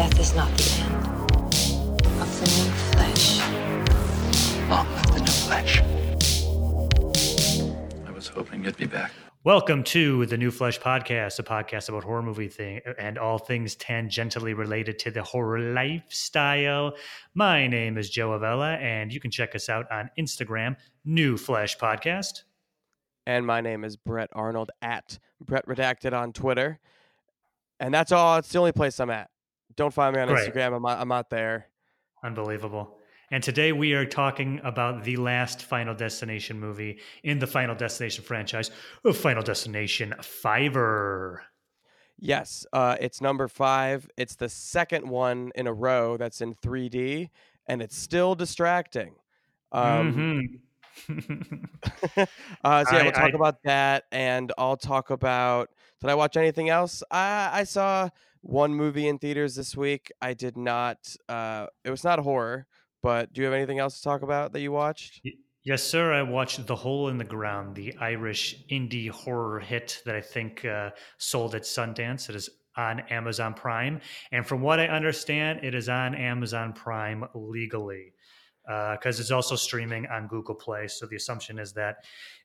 Death is not the end of the new flesh. Long live the new flesh. I was hoping you'd be back. Welcome to the New Flesh Podcast, a podcast about horror movie thing and all things tangentially related to the horror lifestyle. My name is Joe Avella, and you can check us out on Instagram, New Flesh Podcast. And my name is Brett Arnold at Brett Redacted on Twitter. And that's all. It's the only place I'm at. Don't find me on Great. Instagram. I'm not, I'm not there. Unbelievable. And today we are talking about the last Final Destination movie in the Final Destination franchise, Final Destination Fiver. Yes, uh, it's number five. It's the second one in a row that's in 3D, and it's still distracting. Um, Mhm. uh, so yeah, I- we'll talk I- about that, and I'll talk about. Did I watch anything else? I I saw one movie in theaters this week. I did not. Uh, it was not horror, but do you have anything else to talk about that you watched? Yes, sir. I watched The Hole in the Ground, the Irish indie horror hit that I think uh, sold at Sundance. It is on Amazon Prime. And from what I understand, it is on Amazon Prime legally because it's also streaming on Google Play. So the assumption is that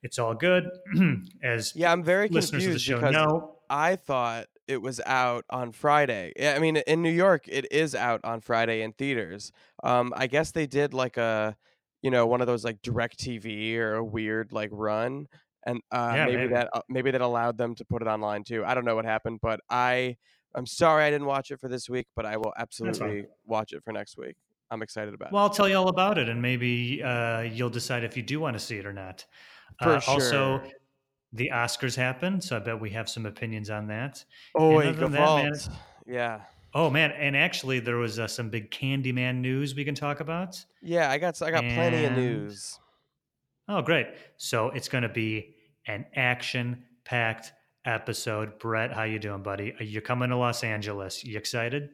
it's all good. As Yeah, I'm very listeners of the confused show because know, I thought it was out on Friday. I mean, in New York, it is out on Friday in theaters. Um, I guess they did like a, you know, one of those like Direct TV or a weird like run, and uh, Yeah, maybe, maybe. that uh, maybe that allowed them to put it online too. I don't know what happened, but I I'm sorry I didn't watch it for this week, but I will absolutely watch it for next week. I'm excited about it. well, I'll tell you all about it, and maybe uh, you'll decide if you do want to see it or not. For Uh, Also, sure. The Oscars happened, so I bet we have some opinions on that. Oh, and wait, that, man, Yeah. Oh man, and actually there was uh, some big Candyman news we can talk about. Yeah, I got I got plenty of news. Oh great. So it's going to be an action-packed episode. Brett, how you doing, buddy? Are you coming to Los Angeles? You excited?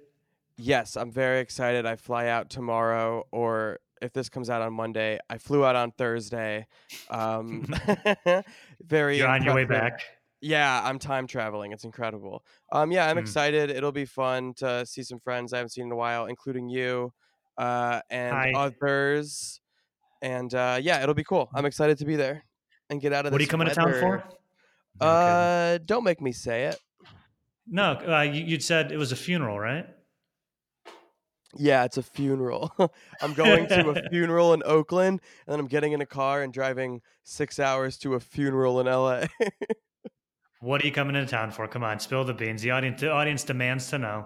Yes, I'm very excited. I fly out tomorrow, or if this comes out on Monday, I flew out on Thursday. Um, very. You're on your way back. Yeah, I'm time traveling. It's incredible. Um, yeah, I'm Mm. excited. It'll be fun to see some friends I haven't seen in a while, including you, uh, and Hi. others. And uh, yeah, it'll be cool. I'm excited to be there and get out of. What are you coming to town for? weather. No, I'm kidding. Uh, don't make me say it. no, uh, you'd said it was a funeral, right? Yeah, it's a funeral. I'm going to a funeral in Oakland, and then I'm getting in a car and driving six hours to a funeral in LA. What are you coming into town for? Come on, spill the beans. The audience, the audience demands to know.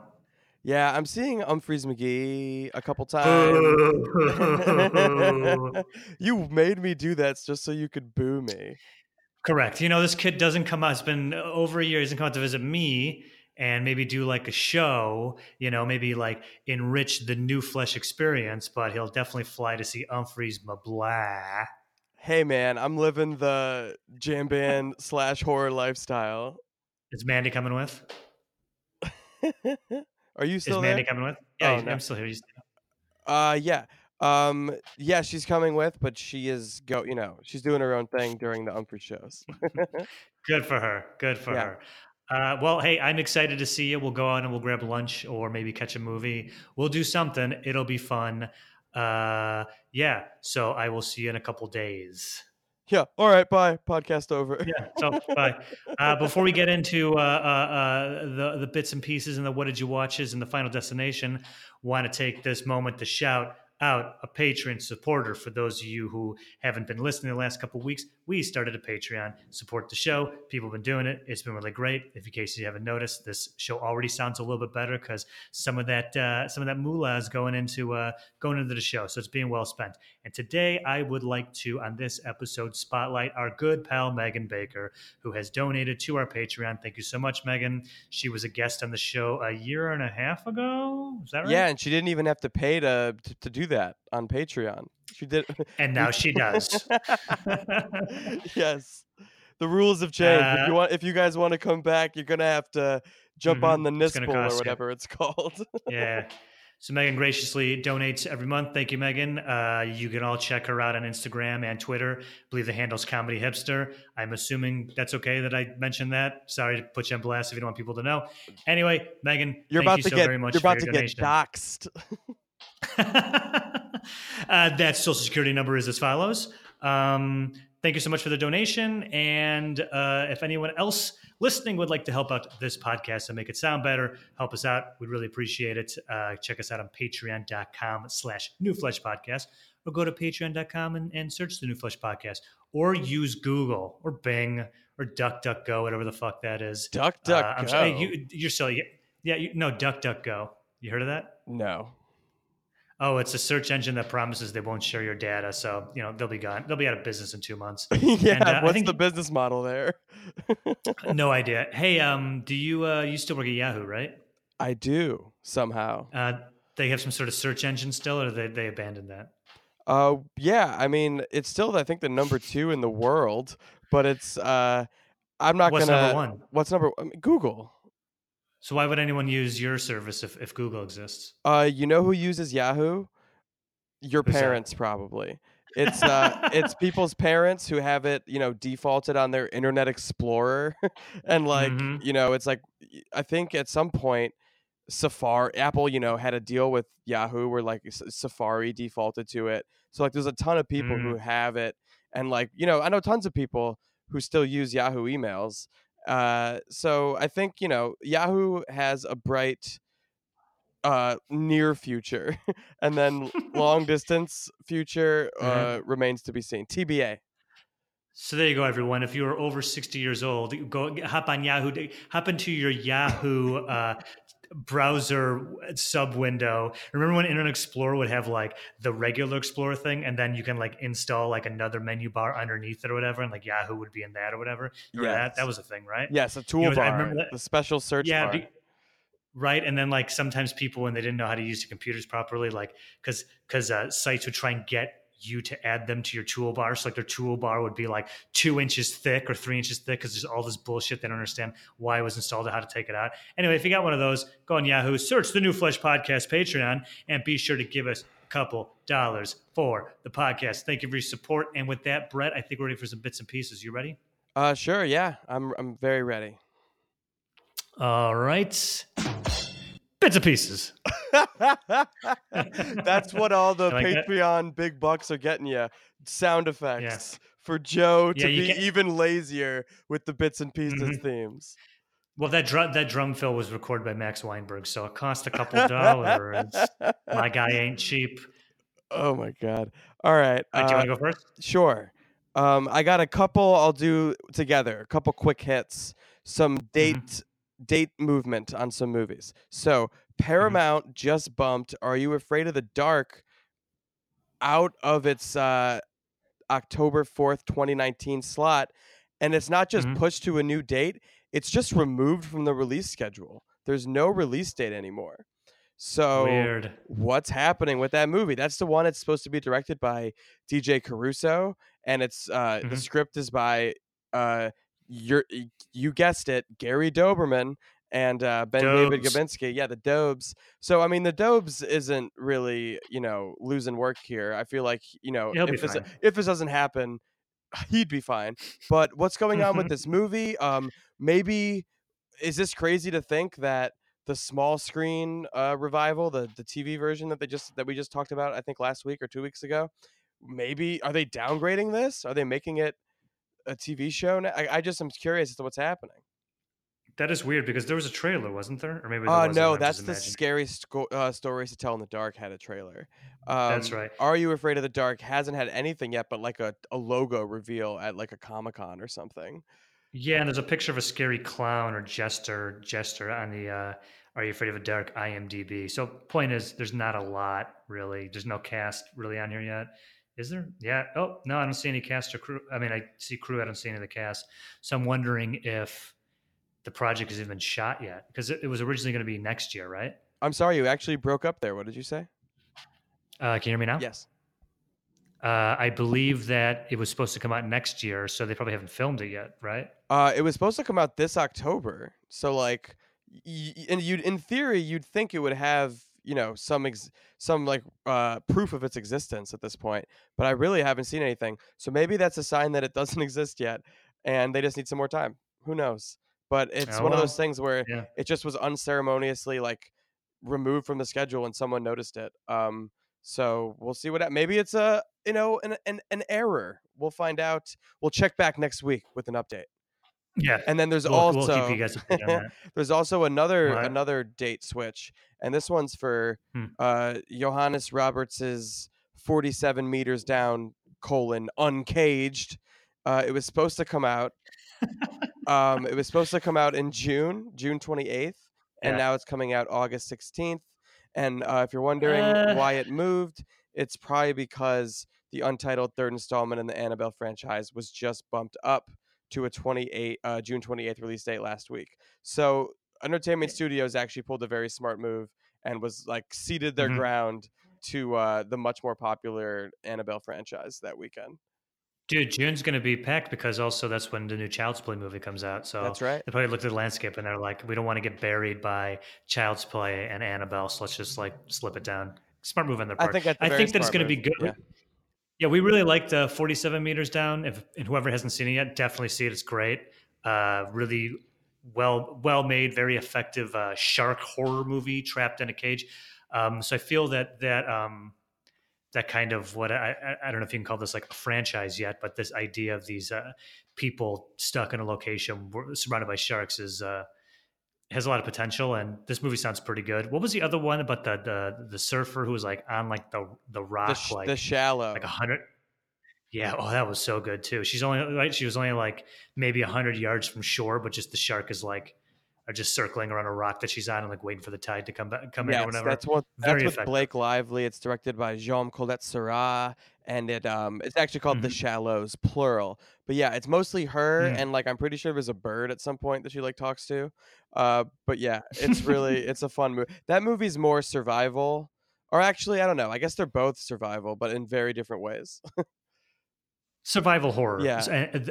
yeah, I'm seeing Umphrey's McGee a couple times. you made me do that just so you could boo me. Correct. You know, this kid doesn't come out. It's been over a year. He doesn't come out to visit me and maybe do like a show, you know, maybe like enrich the new flesh experience, but he'll definitely fly to see Umphrey's Mablah. Hey man, I'm living the jam band slash horror lifestyle. Is Mandy coming with? Are you still Is Mandy there? coming with? Yeah, Oh, no. I'm still here. Uh, yeah. Um, yeah, she's coming with, but she is go. You know, she's doing her own thing during the Umphrey shows. Good for her. Good for Yeah. her. Uh, well, hey, I'm excited to see you. We'll go on and we'll grab lunch or maybe catch a movie. We'll do something. It'll be fun. Uh, yeah. So I will see you in a couple days. yeah. All right. Bye. Podcast over. Yeah. So bye. Uh, before we get into uh, uh, uh, the the bits and pieces and the what did you watches and the final destination, want to take this moment to shout out a Patreon supporter for those of you who haven't been listening the last couple weeks. We started a Patreon support the show. People have been doing it. It's been really great. If in case you haven't noticed, this show already sounds a little bit better because some of that uh, some of that moolah is going into uh, going into the show, so it's being well spent. And today, I would like to on this episode spotlight our good pal Megan Baker, who has donated to our Patreon. Thank you so much, Megan. She was a guest on the show a year and a half ago. Is that right? Yeah, and she didn't even have to pay to to, to do that on Patreon. She did. And now she does. yes, the rules have changed. if Uh, you want, if you guys want to come back, you're gonna have to jump Mhm, on the Nispel or you. whatever it's called. yeah. So Megan graciously donates every month. Thank you, Megan. Uh, you can all check her out on Instagram and Twitter. I believe the handle's Comedy Hipster. I'm assuming that's okay that I mentioned that. Sorry to put you on blast if you don't want people to know. Anyway, Megan, You're thank about you to so get very much you're for about to your get donation. doxxed. uh, that social security number is as follows. Um, thank you so much for the donation. And uh, if anyone else listening would like to help out this podcast and make it sound better, help us out. We'd really appreciate it. Uh, check us out on patreon.com slash new flesh podcast or go to patreon.com and, and search the new flesh podcast or use Google or Bing or DuckDuckGo, whatever the fuck that is. Duck Uh, I'm sorry, you, you're silly. Yeah, you, no, DuckDuckGo. You heard of that? no. Oh, it's a search engine that promises they won't share your data, so you know they'll be gone. They'll be out of business in two months. yeah, And, uh, what's think- the business model there? no idea. Hey, um, do you uh, you still work at Yahoo, right? I do somehow. Uh, they have some sort of search engine still, or they they abandoned that? Uh, yeah. I mean, it's still I think the number two in the world, but it's uh, I'm not What's gonna. number one? What's number? I mean, Google. So why would anyone use your service if, if Google exists? Uh, you know who uses Yahoo? Your Who's that? parents probably. It's uh, it's people's parents who have it, you know, defaulted on their Internet Explorer, and like, Mhm. you know, it's like I think at some point, Safari, Apple, you know, had a deal with Yahoo where like Safari defaulted to it. So like, there's a ton of people who have it, and like, you know, I know tons of people who still use Yahoo emails. Uh, so I think you know, Yahoo has a bright uh near future and then long distance future uh Uh-huh. remains to be seen tba So there you go, everyone. If you are over sixty years old, go hop on Yahoo. Hop into your Yahoo uh, browser sub window. Remember when Internet Explorer would have like the regular Explorer thing, and then you can like install like another menu bar underneath it or whatever, and like Yahoo would be in that or whatever. Yeah, that? That was a thing, right? yes a You know, toolbar I remember the special search yeah bar be- right and then like sometimes people when they didn't know how to use the computers properly like because because uh, sites would try and get you to add them to your toolbar. So like their toolbar would be like two inches thick or three inches thick because there's all this bullshit they don't understand why it was installed or how to take it out. Anyway if you got one of those go on yahoo search the new flesh podcast patreon and be sure to give us a couple dollars for the podcast. Thank you for your support. And with that brett i think we're ready for some bits and pieces. You ready? Uh sure yeah. I'm i'm very ready. All right bits and pieces that's what all the like that. patreon big bucks are getting you sound effects for joe to Yeah, be get- even lazier with the bits and pieces Mhm. themes Well, that drum that drum fill was recorded by Max Weinberg, so it cost a couple dollars. My guy ain't cheap. oh my god all right right, do uh, you want to go first? Sure. Um, I got a couple I'll do together, a couple quick hits, some date date movement on some movies. So Paramount just bumped Are You Afraid of the Dark out of its uh, October 4th, 2019 slot. And it's not just Mhm. pushed to a new date, it's just removed from the release schedule. There's no release date anymore. So Weird. what's happening with that movie. That's the one it's supposed to be directed by DJ Caruso, and it's uh, the Mhm. script is by uh, your you guessed it, Gary Dauberman and uh, Ben David Dobes. Grabinski. Yeah, the Dobes. So I mean, the Dobes isn't really you know losing work here. I feel like you know He'll if this if this doesn't happen, he'd be fine. But what's going on with this movie? Um, maybe is this crazy to think that the small screen uh, revival, the the TV version that they just that we just talked about, I think last week or two weeks ago, maybe are they downgrading this? Are they making it a TV show? Now? I, I just am curious as to what's happening. That is weird because there was a trailer, wasn't there? Or maybe there Uh, no, that's the imagining. scary sco- uh, stories to tell in the dark had a trailer. Um, That's right. Are you afraid of the dark? Hasn't had anything yet, but like a, a logo reveal at like a Comic Con or something. Yeah, and there's a picture of a scary clown or jester jester on the uh, Are You Afraid of a Dark IMDb. So point is, there's not a lot really. There's no cast really on here yet. Is there? Yeah. Oh no, I don't see any cast or crew. I mean, I see crew. I don't see any of the cast. So I'm wondering if the project has even shot yet because it, it was originally going to be next year, right? I'm sorry, you actually broke up there. What did you say? Uh, can you hear me now? Yes. Uh, I believe that it was supposed to come out next year, so they probably haven't filmed it yet, right? Uh, it was supposed to come out this October. So like, y- y- and you'd in theory you'd think it would have you know some ex- some like uh, proof of its existence at this point, but I really haven't seen anything. So maybe that's a sign that it doesn't exist yet, and they just need some more time. Who knows? But it's Oh, one of those things where yeah. it just was unceremoniously like removed from the schedule and someone noticed it. Um, so we'll see what hap- maybe it's a you know an, an an error. We'll find out. We'll check back next week with an update. Yeah. And then there's We'll, also we'll keep you guys updated on that. there's also another What? another date switch, and this one's for Hmm. uh, Johannes Roberts's 47 meters down colon uncaged. Uh, it was supposed to come out. um, it was supposed to come out in June, June 28th, and Yeah. now it's coming out August 16th. And uh, if you're wondering Uh. why it moved, it's probably because the untitled third installment in the Annabelle franchise was just bumped up to a 28 uh, June 28th release date last week. So Entertainment Studios actually pulled a very smart move and was like ceded their Mhm. ground to uh, the much more popular Annabelle franchise that weekend. Dude, June's going to be packed because also that's when the new Child's Play movie comes out. So That's right. they probably looked at the landscape and they're like, we don't want to get buried by Child's Play and Annabelle, so let's just like slip it down. Smart move on their I think that's I think that it's going to be good. Yeah. Yeah, we really liked uh, 47 meters down. If and whoever hasn't seen it yet, definitely see it. It's great. Uh, really well well made, very effective uh, shark horror movie trapped in a cage. Um, so I feel that that um, that kind of what I, I I don't know if you can call this like a franchise yet, but this idea of these uh, people stuck in a location surrounded by sharks is uh, has a lot of potential. And this movie sounds pretty good. What was the other one about the the the surfer who was like on like the the rock The, sh- like the shallow. like a hundred. Yeah, oh, that was so good too. She's only right. She was only like maybe a hundred yards from shore, but just the shark is like are just circling around a rock that she's on and like waiting for the tide to come back, come in or whatever. that's what Very that's with. Blake Lively. It's directed by Jean Collet-Serra, and it um it's actually called The Mhm. Shallows, plural. But yeah, it's mostly her, Mm. and like I'm pretty sure there's a bird at some point that she like talks to. Uh, but yeah, it's really it's a fun movie. That movie's more survival, or actually I don't know. I guess they're both survival, but in very different ways. Survival horror, Yeah.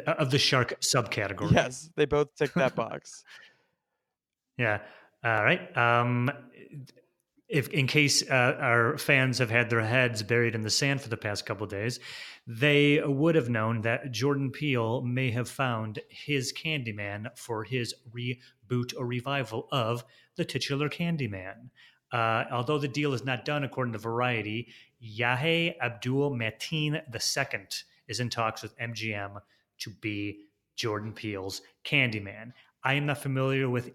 uh, of the shark subcategory. yes, they both tick that box. Yeah. All right. Um, if in case uh, our fans have had their heads buried in the sand for the past couple of days, they would have known that Jordan Peele may have found his Candyman for his reboot or revival of the titular Candyman. Uh, although the deal is not done according to Variety, Yahya Abdul Mateen II is in talks with MGM to be Jordan Peele's Candyman. I am not familiar with.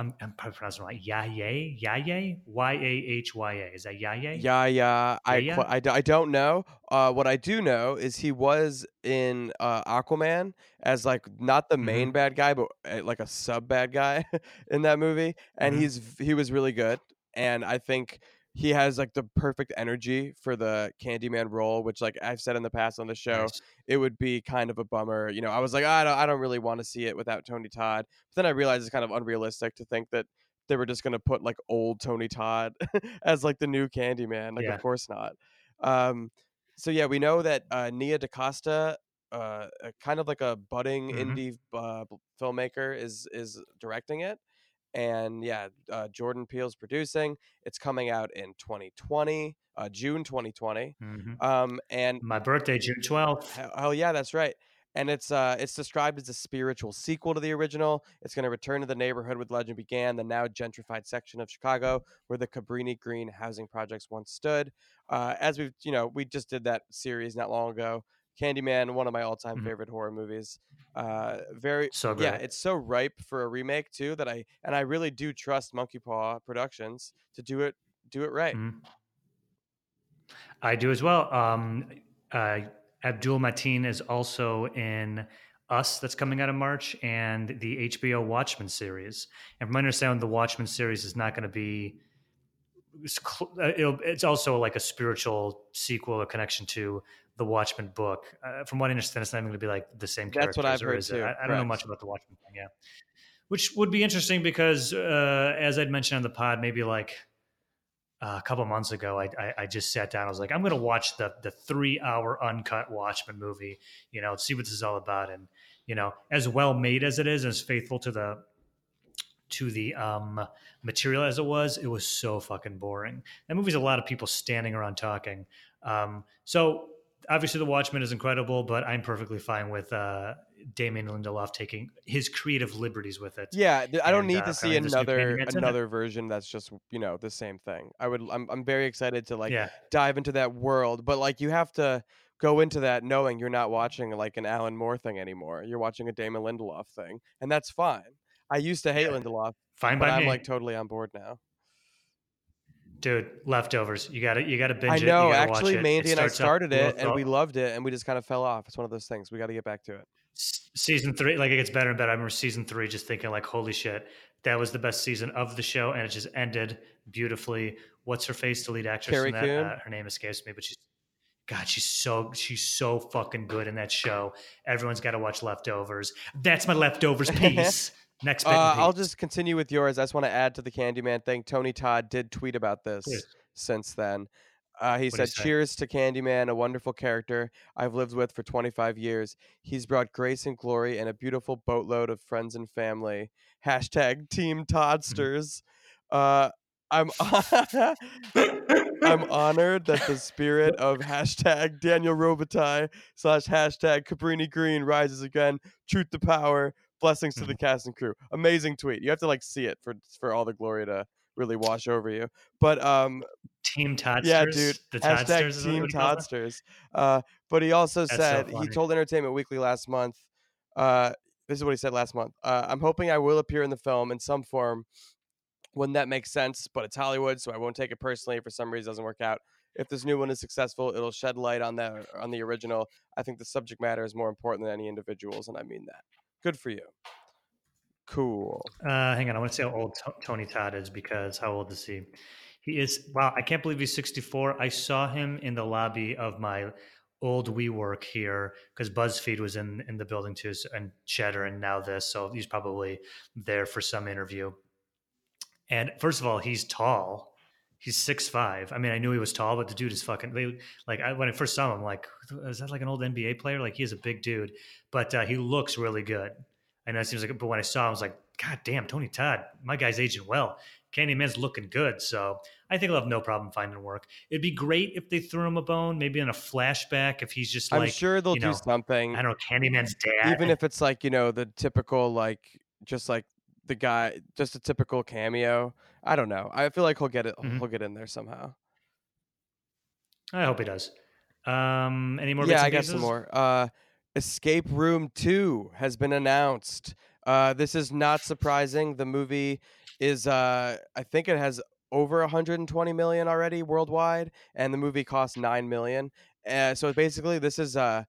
I'm, I'm probably pronouncing it wrong. Yahya, Yahya, Y A H Y A. Is that Yahya? Yeah, yeah. I, Yeah, qu- yeah. I, I don't know. Uh, what I do know is he was in uh, Aquaman as like not the Mm-hmm. main bad guy, but uh, like a sub bad guy in that movie, and Mhm. he's he was really good. And I think he has like the perfect energy for the Candyman role, which like I've said in the past on the show, Nice. it would be kind of a bummer. You know, I was like, I don't, I don't really want to see it without Tony Todd. But then I realized it's kind of unrealistic to think that they were just gonna put like old Tony Todd as like the new Candyman. Like, Yeah. of course not. Um, so yeah, we know that uh, Nia DaCosta, uh, kind of like a budding Mhm. indie uh, filmmaker, is is directing it. And yeah, uh, Jordan Peele's producing. It's coming out in 2020, uh, June 2020. Mhm. Um, and My birthday, June 12th. Hell, hell yeah, that's right. And it's uh it's described as a spiritual sequel to the original. It's going to return to the neighborhood where the legend began, the now gentrified section of Chicago where the Cabrini Green housing projects once stood. Uh, as we've you know we just did that series not long ago. Candyman, one of my all-time Mhm. favorite horror movies. Uh, very So yeah, it's so ripe for a remake too that I and I really do trust Monkey Paw Productions to do it do it right. Mhm. I do as well. Um, uh, Abdul Mateen is also in Us, that's coming out in March, and the HBO Watchmen series. And from my understanding, the Watchmen series is not going to be. It's, uh, it'll, it's also like a spiritual sequel or connection to the Watchmen book. Uh, from what I understand, it's not even going to be like the same character. That's what. I've heard too, I, I don't know much about the Watchmen thing. Yeah, which would be interesting because, uh, as I'd mentioned on the pod, maybe like uh, a couple months ago, I, I, I just sat down. I was like, I'm going to watch the the three hour uncut Watchmen movie. You know, see what this is all about. And you know, as well made as it is, as faithful to the to the um, material as it was, it was so fucking boring. That movie's a lot of people standing around talking. Um, so obviously, The Watchmen is incredible, but I'm perfectly fine with uh, Damon Lindelof taking his creative liberties with it. Yeah, I don't And, need uh, to see apparently this new another Candyman's in it. another version that's just you know the same thing. I would I'm I'm very excited to like yeah, dive into that world, but like you have to go into that knowing you're not watching like an Alan Moore thing anymore. You're watching a Damon Lindelof thing, and that's fine. I used to hate Yeah. Lindelof, fine but I'm me, like totally on board now. Dude. Leftovers, you got to you got to binge I it. know. gotta watch Actually, it. Mandy and I up started it, and we loved it, and we just kind of fell off. It's one of those things. We got to get back to it. season three like it gets better and better i remember season three just thinking like holy shit that was the best season of the show and it just ended beautifully what's her face the lead actress Carrie in that uh, her name escapes me but she's god she's so she's so fucking good in that show everyone's got to watch leftovers that's my leftovers piece next Uh, I'll just continue with yours. I just want to add to the Candyman thing. Tony Todd did tweet about this since then. Uh, he What'd said, "Cheers to Candyman, a wonderful character I've lived with for 25 years. He's brought grace and glory and a beautiful boatload of friends and family. Hashtag Team Toddsters. Uh, I'm I'm honored that the spirit of hashtag Daniel Robitaille slash hashtag Cabrini Green rises again. Truth to power. Blessings to the cast and crew. Amazing tweet. You have to like see it for for all the glory to really wash over you. But um, team Toddsters yeah, dude. the Hashtag Team he calls them? Toddsters. Uh, but he also That's so said he told Entertainment Weekly last month. Uh, this is what he said last month. Uh, I'm hoping I will appear in the film in some form when that makes sense, but it's Hollywood, so I won't take it personally if for some reason it doesn't work out. If this new one is successful, it'll shed light on that on the original. I think the subject matter is more important than any individuals, and I mean that. Good for you. Cool. Uh, hang on, I want to see how old To- Tony Todd is because how old is he? He is wow! I can't believe he's 64. I saw him in the lobby of my old WeWork here because BuzzFeed was in in the building too, and Cheddar, and now this. So he's probably there for some interview. And first of all, he's tall. He's six five. I mean, I knew he was tall, but the dude is fucking. They, like I, when I first saw him, I'm like, is that like an old NBA player? Like he is a big dude, but uh, he looks really good. I know it seems like, but when I saw him, I was like, God damn, Tony Todd, my guy's aging well. Candyman's looking good, so I think I'll have no problem finding work. It'd be great if they threw him a bone, maybe in a flashback, if he's just I'm like, sure they'll you do something. I don't know, Candyman's dad. even if it's like you know the typical like just like the guy just a typical cameo i don't know i feel like he'll get it Mhm. he'll get in there somehow I hope he does. Um, any more? yeah i got some more uh escape room 2 has been announced uh this is not surprising the movie is uh i think it has over 120 million already worldwide and the movie cost 9 million uh, so basically this is uh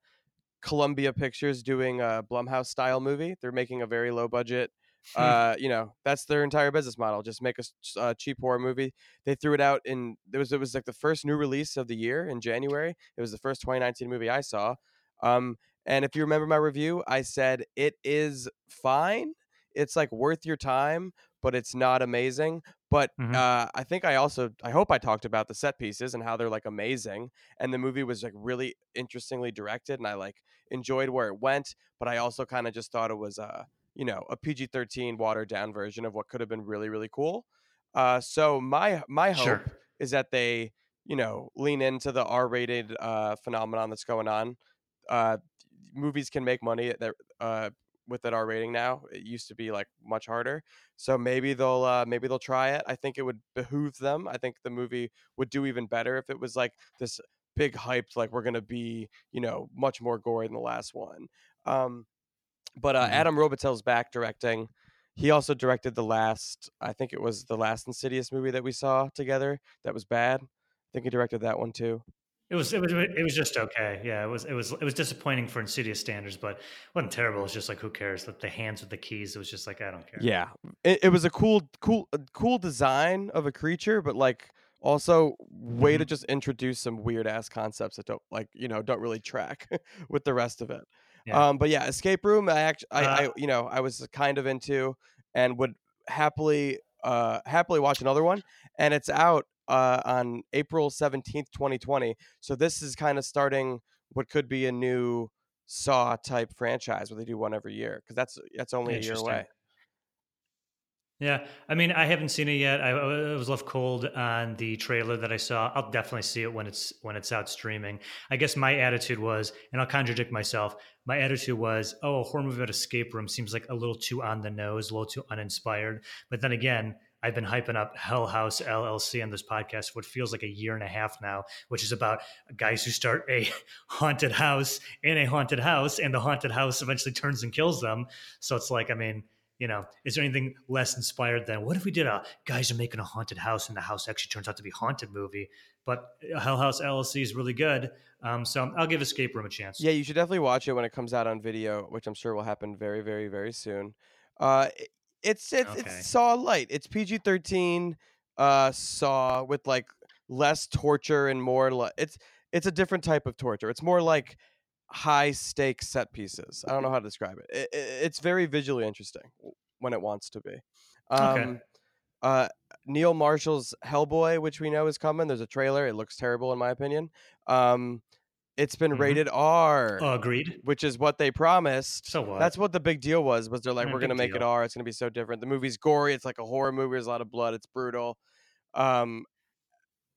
Columbia Pictures doing a Blumhouse style movie. They're making a very low budget. Hmm. Uh, you know, that's their entire business model. Just make a uh, cheap horror movie. They threw it out in it was it was like the first new release of the year in January. It was the first 2019 movie I saw. Um, and if you remember my review, I said it is fine. It's like worth your time, but it's not amazing. But Mhm. uh, I think I also I hope I talked about the set pieces and how they're like amazing. And the movie was like really interestingly directed, and I like enjoyed where it went. But I also kind of just thought it was uh you know a PG-13 watered down version of what could have been really really cool. Uh, so my my hope Sure. is that they you know lean into the R-rated uh, phenomenon that's going on. Uh, movies can make money that uh, with that R rating now. It used to be like much harder. So maybe they'll uh, maybe they'll try it. I think it would behoove them. I think the movie would do even better if it was like this big hyped like we're gonna be you know much more gory than the last one. Um, but uh, Mhm. Adam Robitel's back directing. He also directed the last, I think it was the last Insidious movie that we saw together. That was bad. I think he directed that one too. It was it was it was just okay. Yeah, it was it was it was disappointing for Insidious standards, but it wasn't terrible. It's just like who cares? That the hands with the keys. It was just like I don't care. Yeah, it, it was a cool, cool, cool design of a creature, but like also way to Mhm. just introduce some weird ass concepts that don't like you know don't really track with the rest of it. Yeah. Um, but yeah, escape room. I actually, I, Uh, I, you know, I was kind of into and would happily, uh, happily watch another one. And it's out uh on April seventeenth, twenty twenty. So this is kind of starting what could be a new Saw type franchise where they do one every year because that's that's only a year away. Yeah, I mean, I haven't seen it yet. I, I was left cold on the trailer that I saw. I'll definitely see it when it's when it's out streaming. I guess my attitude was, and I'll contradict myself. My attitude was, oh, a horror movie about escape room seems like a little too on the nose, a little too uninspired. But then again, I've been hyping up Hell House LLC on this podcast, what feels like a year and a half now, which is about guys who start a haunted house in a haunted house, and the haunted house eventually turns and kills them. So it's like, I mean you know, is there anything less inspired than what if we did a guys are making a haunted house and the house actually turns out to be haunted movie? But Hell House LLC is really good. Um, so I'll give Escape Room a chance. Yeah, you should definitely watch it when it comes out on video, which I'm sure will happen very, very, very soon. Uh, it's it's Okay. it's Saw light. It's PG-13 uh Saw with like less torture and more li- it's it's a different type of torture. It's more like high stakes set pieces. I don't know how to describe it. it, it it's very visually interesting when it wants to be. Um, uh, Neil Marshall's Hellboy, which we know is coming. There's a trailer. It looks terrible in my opinion. Um, it's been Mhm. rated R, Oh, agreed. which is what they promised. So what? That's what the big deal was. Was they're like, Yeah, we're gonna make it. R. It's gonna be so different. The movie's gory. It's like a horror movie. There's a lot of blood. It's brutal. Um,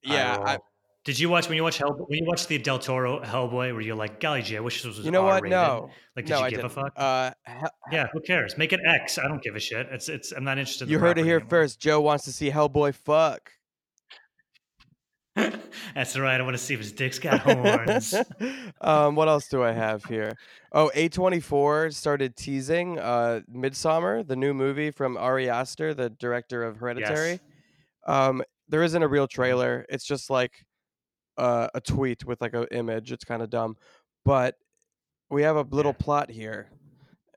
yeah, I, Did you watch when you watch Hell when you watch the Del Toro Hellboy? Where you're like, golly gee, I wish this was you know what? R-rated." No, Like, did no, you I give a didn't. fuck? Uh, yeah, who cares? Make it X. I don't give a shit. It's it's. I'm not interested. you the heard it here anymore. first. Joe wants to see Hellboy fuck. That's right. I want to see if his dick's got horns. um, what else do I have here? Oh, A24 started teasing uh, Midsommar, the new movie from Ari Aster, the director of Hereditary. yes. Um, there isn't a real trailer. It's just like uh, a tweet with like an image. It's kind of dumb, but we have a little plot here,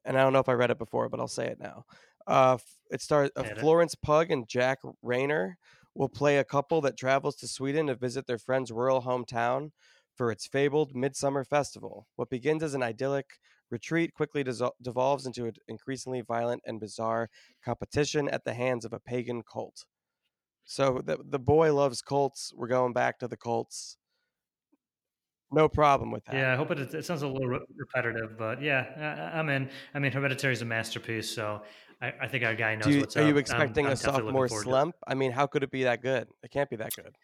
and I don't know if I read it before, but I'll say it now. Uh, it starts uh, Florence Pugh and Jack Reynor will play a couple that travels to Sweden to visit their friend's rural hometown for its fabled Midsummer Festival. What begins as an idyllic retreat quickly disol- devolves into an increasingly violent and bizarre competition at the hands of a pagan cult. So the the boy loves cults. We're going back to the cults. No problem with that. Yeah, I hope it. It sounds a little re- repetitive, but yeah, I, I'm in. I mean, Hereditary is a masterpiece, so I, I think our guy knows you, what's are up. you I'm- expecting I'm a definitely sophomore forward to it. slump? I mean, how could it be that good? It can't be that good.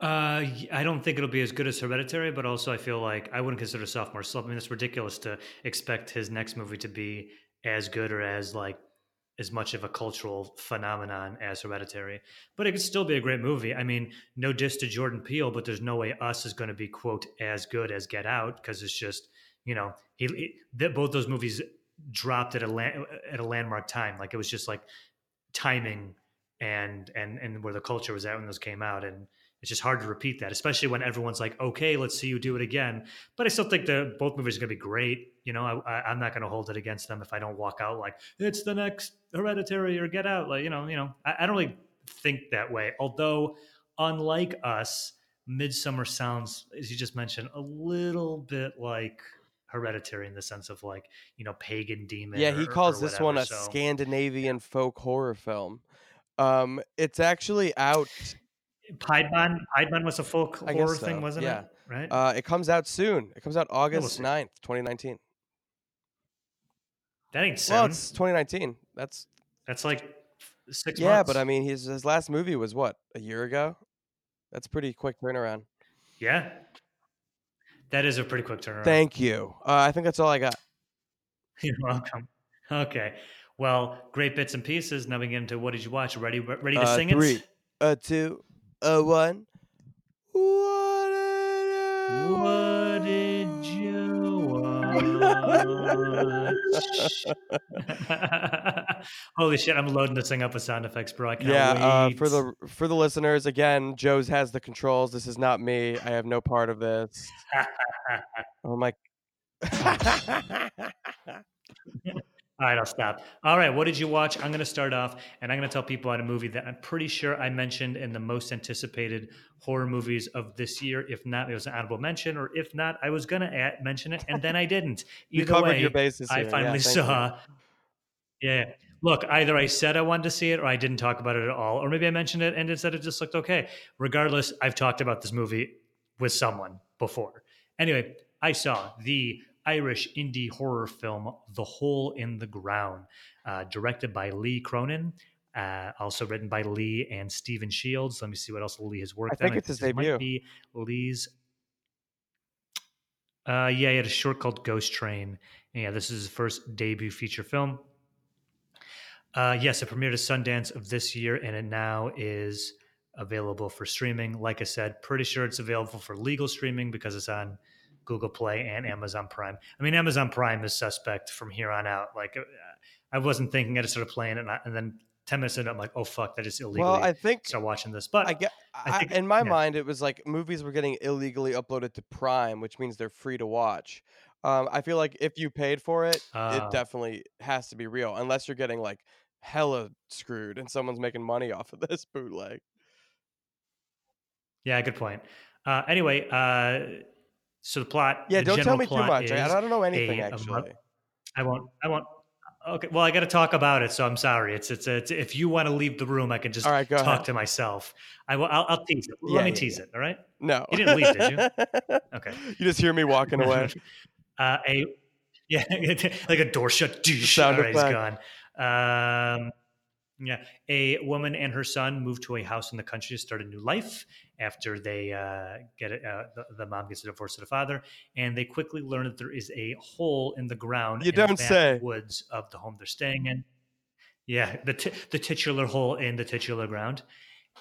Uh, I don't think it'll be as good as Hereditary, but also I feel like I wouldn't consider sophomore slump. I mean, it's ridiculous to expect his next movie to be as good or as like as much of a cultural phenomenon as Hereditary. But it could still be a great movie. I mean, no diss to Jordan Peele, but there's no way Us is going to be quote as good as Get Out because it's just you know he, he that both those movies dropped at a at a landmark time. Like it was just like timing and and and where the culture was at when those came out and it's just hard to repeat that, especially when everyone's like, "Okay, let's see you do it again." But I still think that both movies are going to be great. You know, I, I, I'm not going to hold it against them if I don't walk out like it's the next Hereditary or Get Out. Like, you know, you know, I, I don't really think that way. Although, unlike us, Midsommar sounds, as you just mentioned, a little bit like Hereditary in the sense of like, you know, pagan demon. Yeah, or- he or calls this one a so- Scandinavian folk horror film. Um, it's actually out. Piedmon, Piedmon was a folk guess horror so, thing, wasn't yeah. it? Right. Uh, it comes out soon. It comes out August see. 9th, 2019. that ain't soon. Well, it's 2019. That's That's like six yeah, months. but I mean, his his last movie was what a year ago. That's pretty quick turnaround. yeah, that is a pretty quick turnaround. Thank you. Uh, I think that's all I got. You're welcome. Okay. Well, great bits and pieces. Now we get into what did you watch? Ready? Ready to Uh, sing three, it? a two, a one. What did What did you watch? Holy shit! I'm loading this thing up with sound effects, bro. I can't yeah, uh, for the for the listeners, again, Joe's has the controls. This is not me. I have no part of this. Oh my. All right, I'll stop. All right, what did you watch? I'm going to start off, and I'm going to tell people about a movie that I'm pretty sure I mentioned in the most anticipated horror movies of this year. If not, it was an honorable mention, or if not, I was going to mention it, and then I didn't. you covered way, your bases. I here. Yeah, finally you. saw. Yeah. Look, either I said I wanted to see it or I didn't talk about it at all. Or maybe I mentioned it and instead it just looked okay. Regardless, I've talked about this movie with someone before. Anyway, I saw the Irish indie horror film The Hole in the Ground, uh, directed by Lee Cronin. Uh, also written by Lee and Stephen Shields. Let me see what else Lee has worked I think on. it's his debut. Might be Lee's. Uh, yeah, he had a short called Ghost Train. And yeah, this is his first debut feature film. Uh, yes, it premiered at Sundance of this year, and it now is available for streaming. Like I said, pretty sure it's available for legal streaming because it's on Google Play and Amazon Prime. I mean, Amazon Prime is suspect from here on out. Like, uh, I wasn't thinking I just started playing it, and, I, and then ten minutes in, I'm like, oh fuck, that is illegal." Well, I think start watching this, but I get. I I in my yeah. mind, it was like movies were getting illegally uploaded to Prime, which means they're free to watch. Um, I feel like if you paid for it, Ah. it definitely has to be real, unless you're getting like hella screwed and someone's making money off of this bootleg. yeah, good point. Uh, anyway, uh, so the plot. Yeah, the don't tell me too much. I, I don't know anything a actually. I won't. I won't. Okay. Well, I got to talk about it, so I'm sorry. It's it's, it's if you want to leave the room, I can just right, talk ahead. to myself. I will. I'll, I'll tease it. Yeah, Let me yeah, tease yeah. it. All right. No, You didn't leave, did you? Okay. you just hear me walking away. uh, a yeah, like a door shut. Sound All right, he's gone. Um, yeah, a woman and her son move to a house in the country to start a new life after they uh, get it. Uh, the, the mom gets a divorce to the father, and they quickly learn that there is a hole in the ground. You in the don't say. Woods of the home they're staying in. Yeah, the t- the titular hole in the titular ground.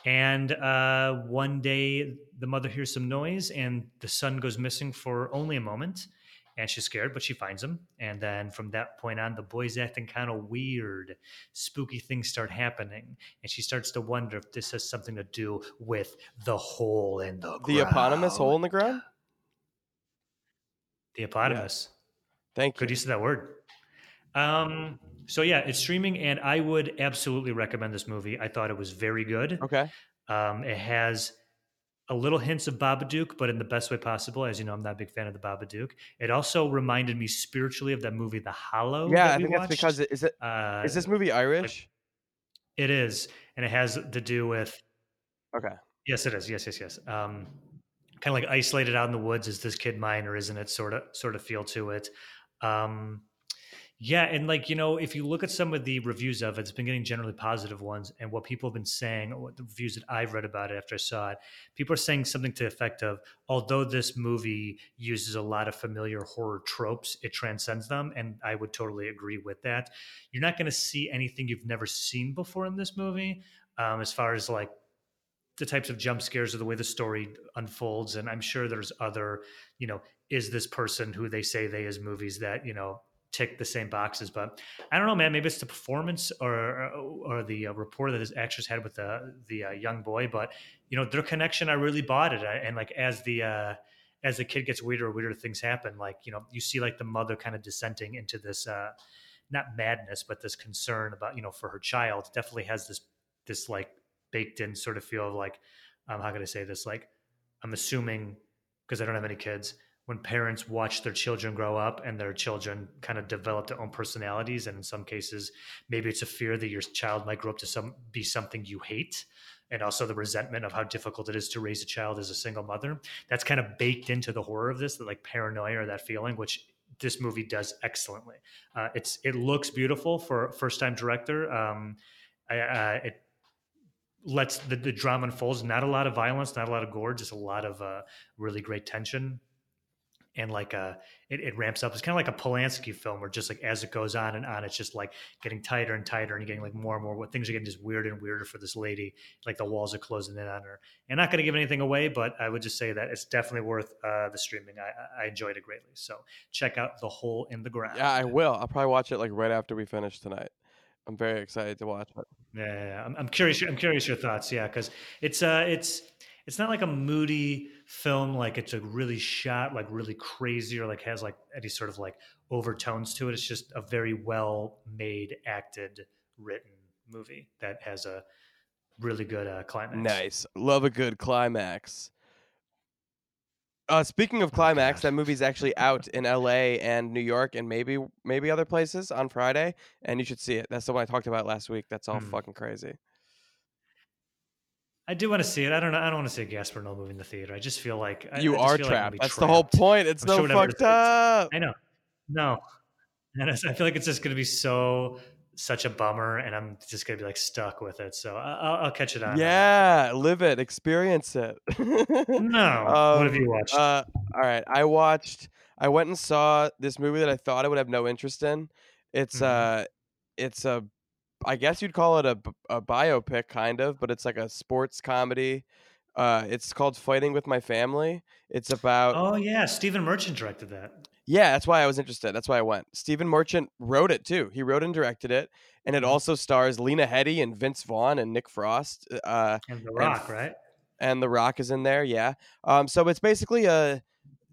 And uh, one day, the mother hears some noise, and the son goes missing for only a moment. And she's scared, but she finds him. And then from that point on, the boy's acting kind of weird. Spooky things start happening. And she starts to wonder if this has something to do with the hole in the The eponymous hole in the ground. The eponymous. Thank you. Good use of that word. Um, so yeah, it's streaming, and I would absolutely recommend this movie. I thought it was very good. Okay. Um, it has a little hints of Babadook, but in the best way possible. As you know, I'm not a big fan of the Babadook. It also reminded me spiritually of that movie, The Hollow. Yeah, I think that's because it, is it uh, is this movie Irish? it is, and it has to do with Okay. Yes, it is. Yes, yes, yes. Um, kind of like isolated out in the woods. Is this kid mine or isn't it? Sort of, sort of feel to it. Um, yeah, and like you know, if you look at some of the reviews of it, it's been getting generally positive ones. And what people have been saying, what the reviews that I've read about it after I saw it, people are saying something to the effect of, although this movie uses a lot of familiar horror tropes, it transcends them, and I would totally agree with that. You're not going to see anything you've never seen before in this movie, um, as far as like the types of jump scares or the way the story unfolds and i'm sure there's other you know is this person who they say they is movies that you know tick the same boxes but i don't know man maybe it's the performance or or the uh, rapport that this actress had with the the uh, young boy but you know their connection i really bought it and like as the uh as the kid gets weirder weirder things happen like you know you see like the mother kind of dissenting into this uh not madness but this concern about you know for her child definitely has this this like baked in sort of feel of like um, how can I say this? Like I'm assuming because I don't have any kids. When parents watch their children grow up and their children kind of develop their own personalities, and in some cases, maybe it's a fear that your child might grow up to some be something you hate, and also the resentment of how difficult it is to raise a child as a single mother. That's kind of baked into the horror of this, the like paranoia or that feeling, which this movie does excellently. Uh, it's it looks beautiful for first time director. Um, I, uh, it lets the, the drama unfolds. Not a lot of violence, not a lot of gore, just a lot of uh, really great tension. And like uh, it, it ramps up. It's kind of like a Polanski film, where just like as it goes on and on, it's just like getting tighter and tighter, and getting like more and more. What things are getting just weirder and weirder for this lady. Like the walls are closing in on her. And not going to give anything away, but I would just say that it's definitely worth uh, the streaming. I, I enjoyed it greatly. So check out the hole in the ground. Yeah, I will. I'll probably watch it like right after we finish tonight. I'm very excited to watch it. Yeah, yeah, yeah. I'm, I'm curious. I'm curious your thoughts. Yeah, because it's uh, it's it's not like a moody film. Like it's a really shot, like really crazy, or like has like any sort of like overtones to it. It's just a very well made, acted, written movie that has a really good uh, climax. Nice. Love a good climax. Uh, speaking of climax, God. that movie's actually out in LA and New York and maybe maybe other places on Friday, and you should see it. That's the one I talked about last week. That's all Hmm. fucking crazy. I do want to see it. I don't know. I don't want to see a Gaspar Noé movie in the theater. I just feel like I, you I are feel like trapped. That's the whole point. It's I'm so sure fucked it's- up. I know. No, and I feel like it's just going to be so such a bummer, and I'm just going to be like stuck with it. So I- I'll, I'll catch it on. Yeah, live it, experience it. No. what have Um, you watched? Uh, all right, I watched. I went and saw this movie that I thought I would have no interest in. It's Mhm. uh, it's a, I guess you'd call it a, a biopic kind of, but it's like a sports comedy. Uh, it's called Fighting with My Family. It's about oh yeah, Stephen Merchant directed that. yeah, that's why I was interested. That's why I went. Stephen Merchant wrote it too. He wrote and directed it, and it Mhm. also stars Lena Headey and Vince Vaughn and Nick Frost. Uh, And The Rock, f- right? and The Rock is in there. Yeah. Um. So it's basically a,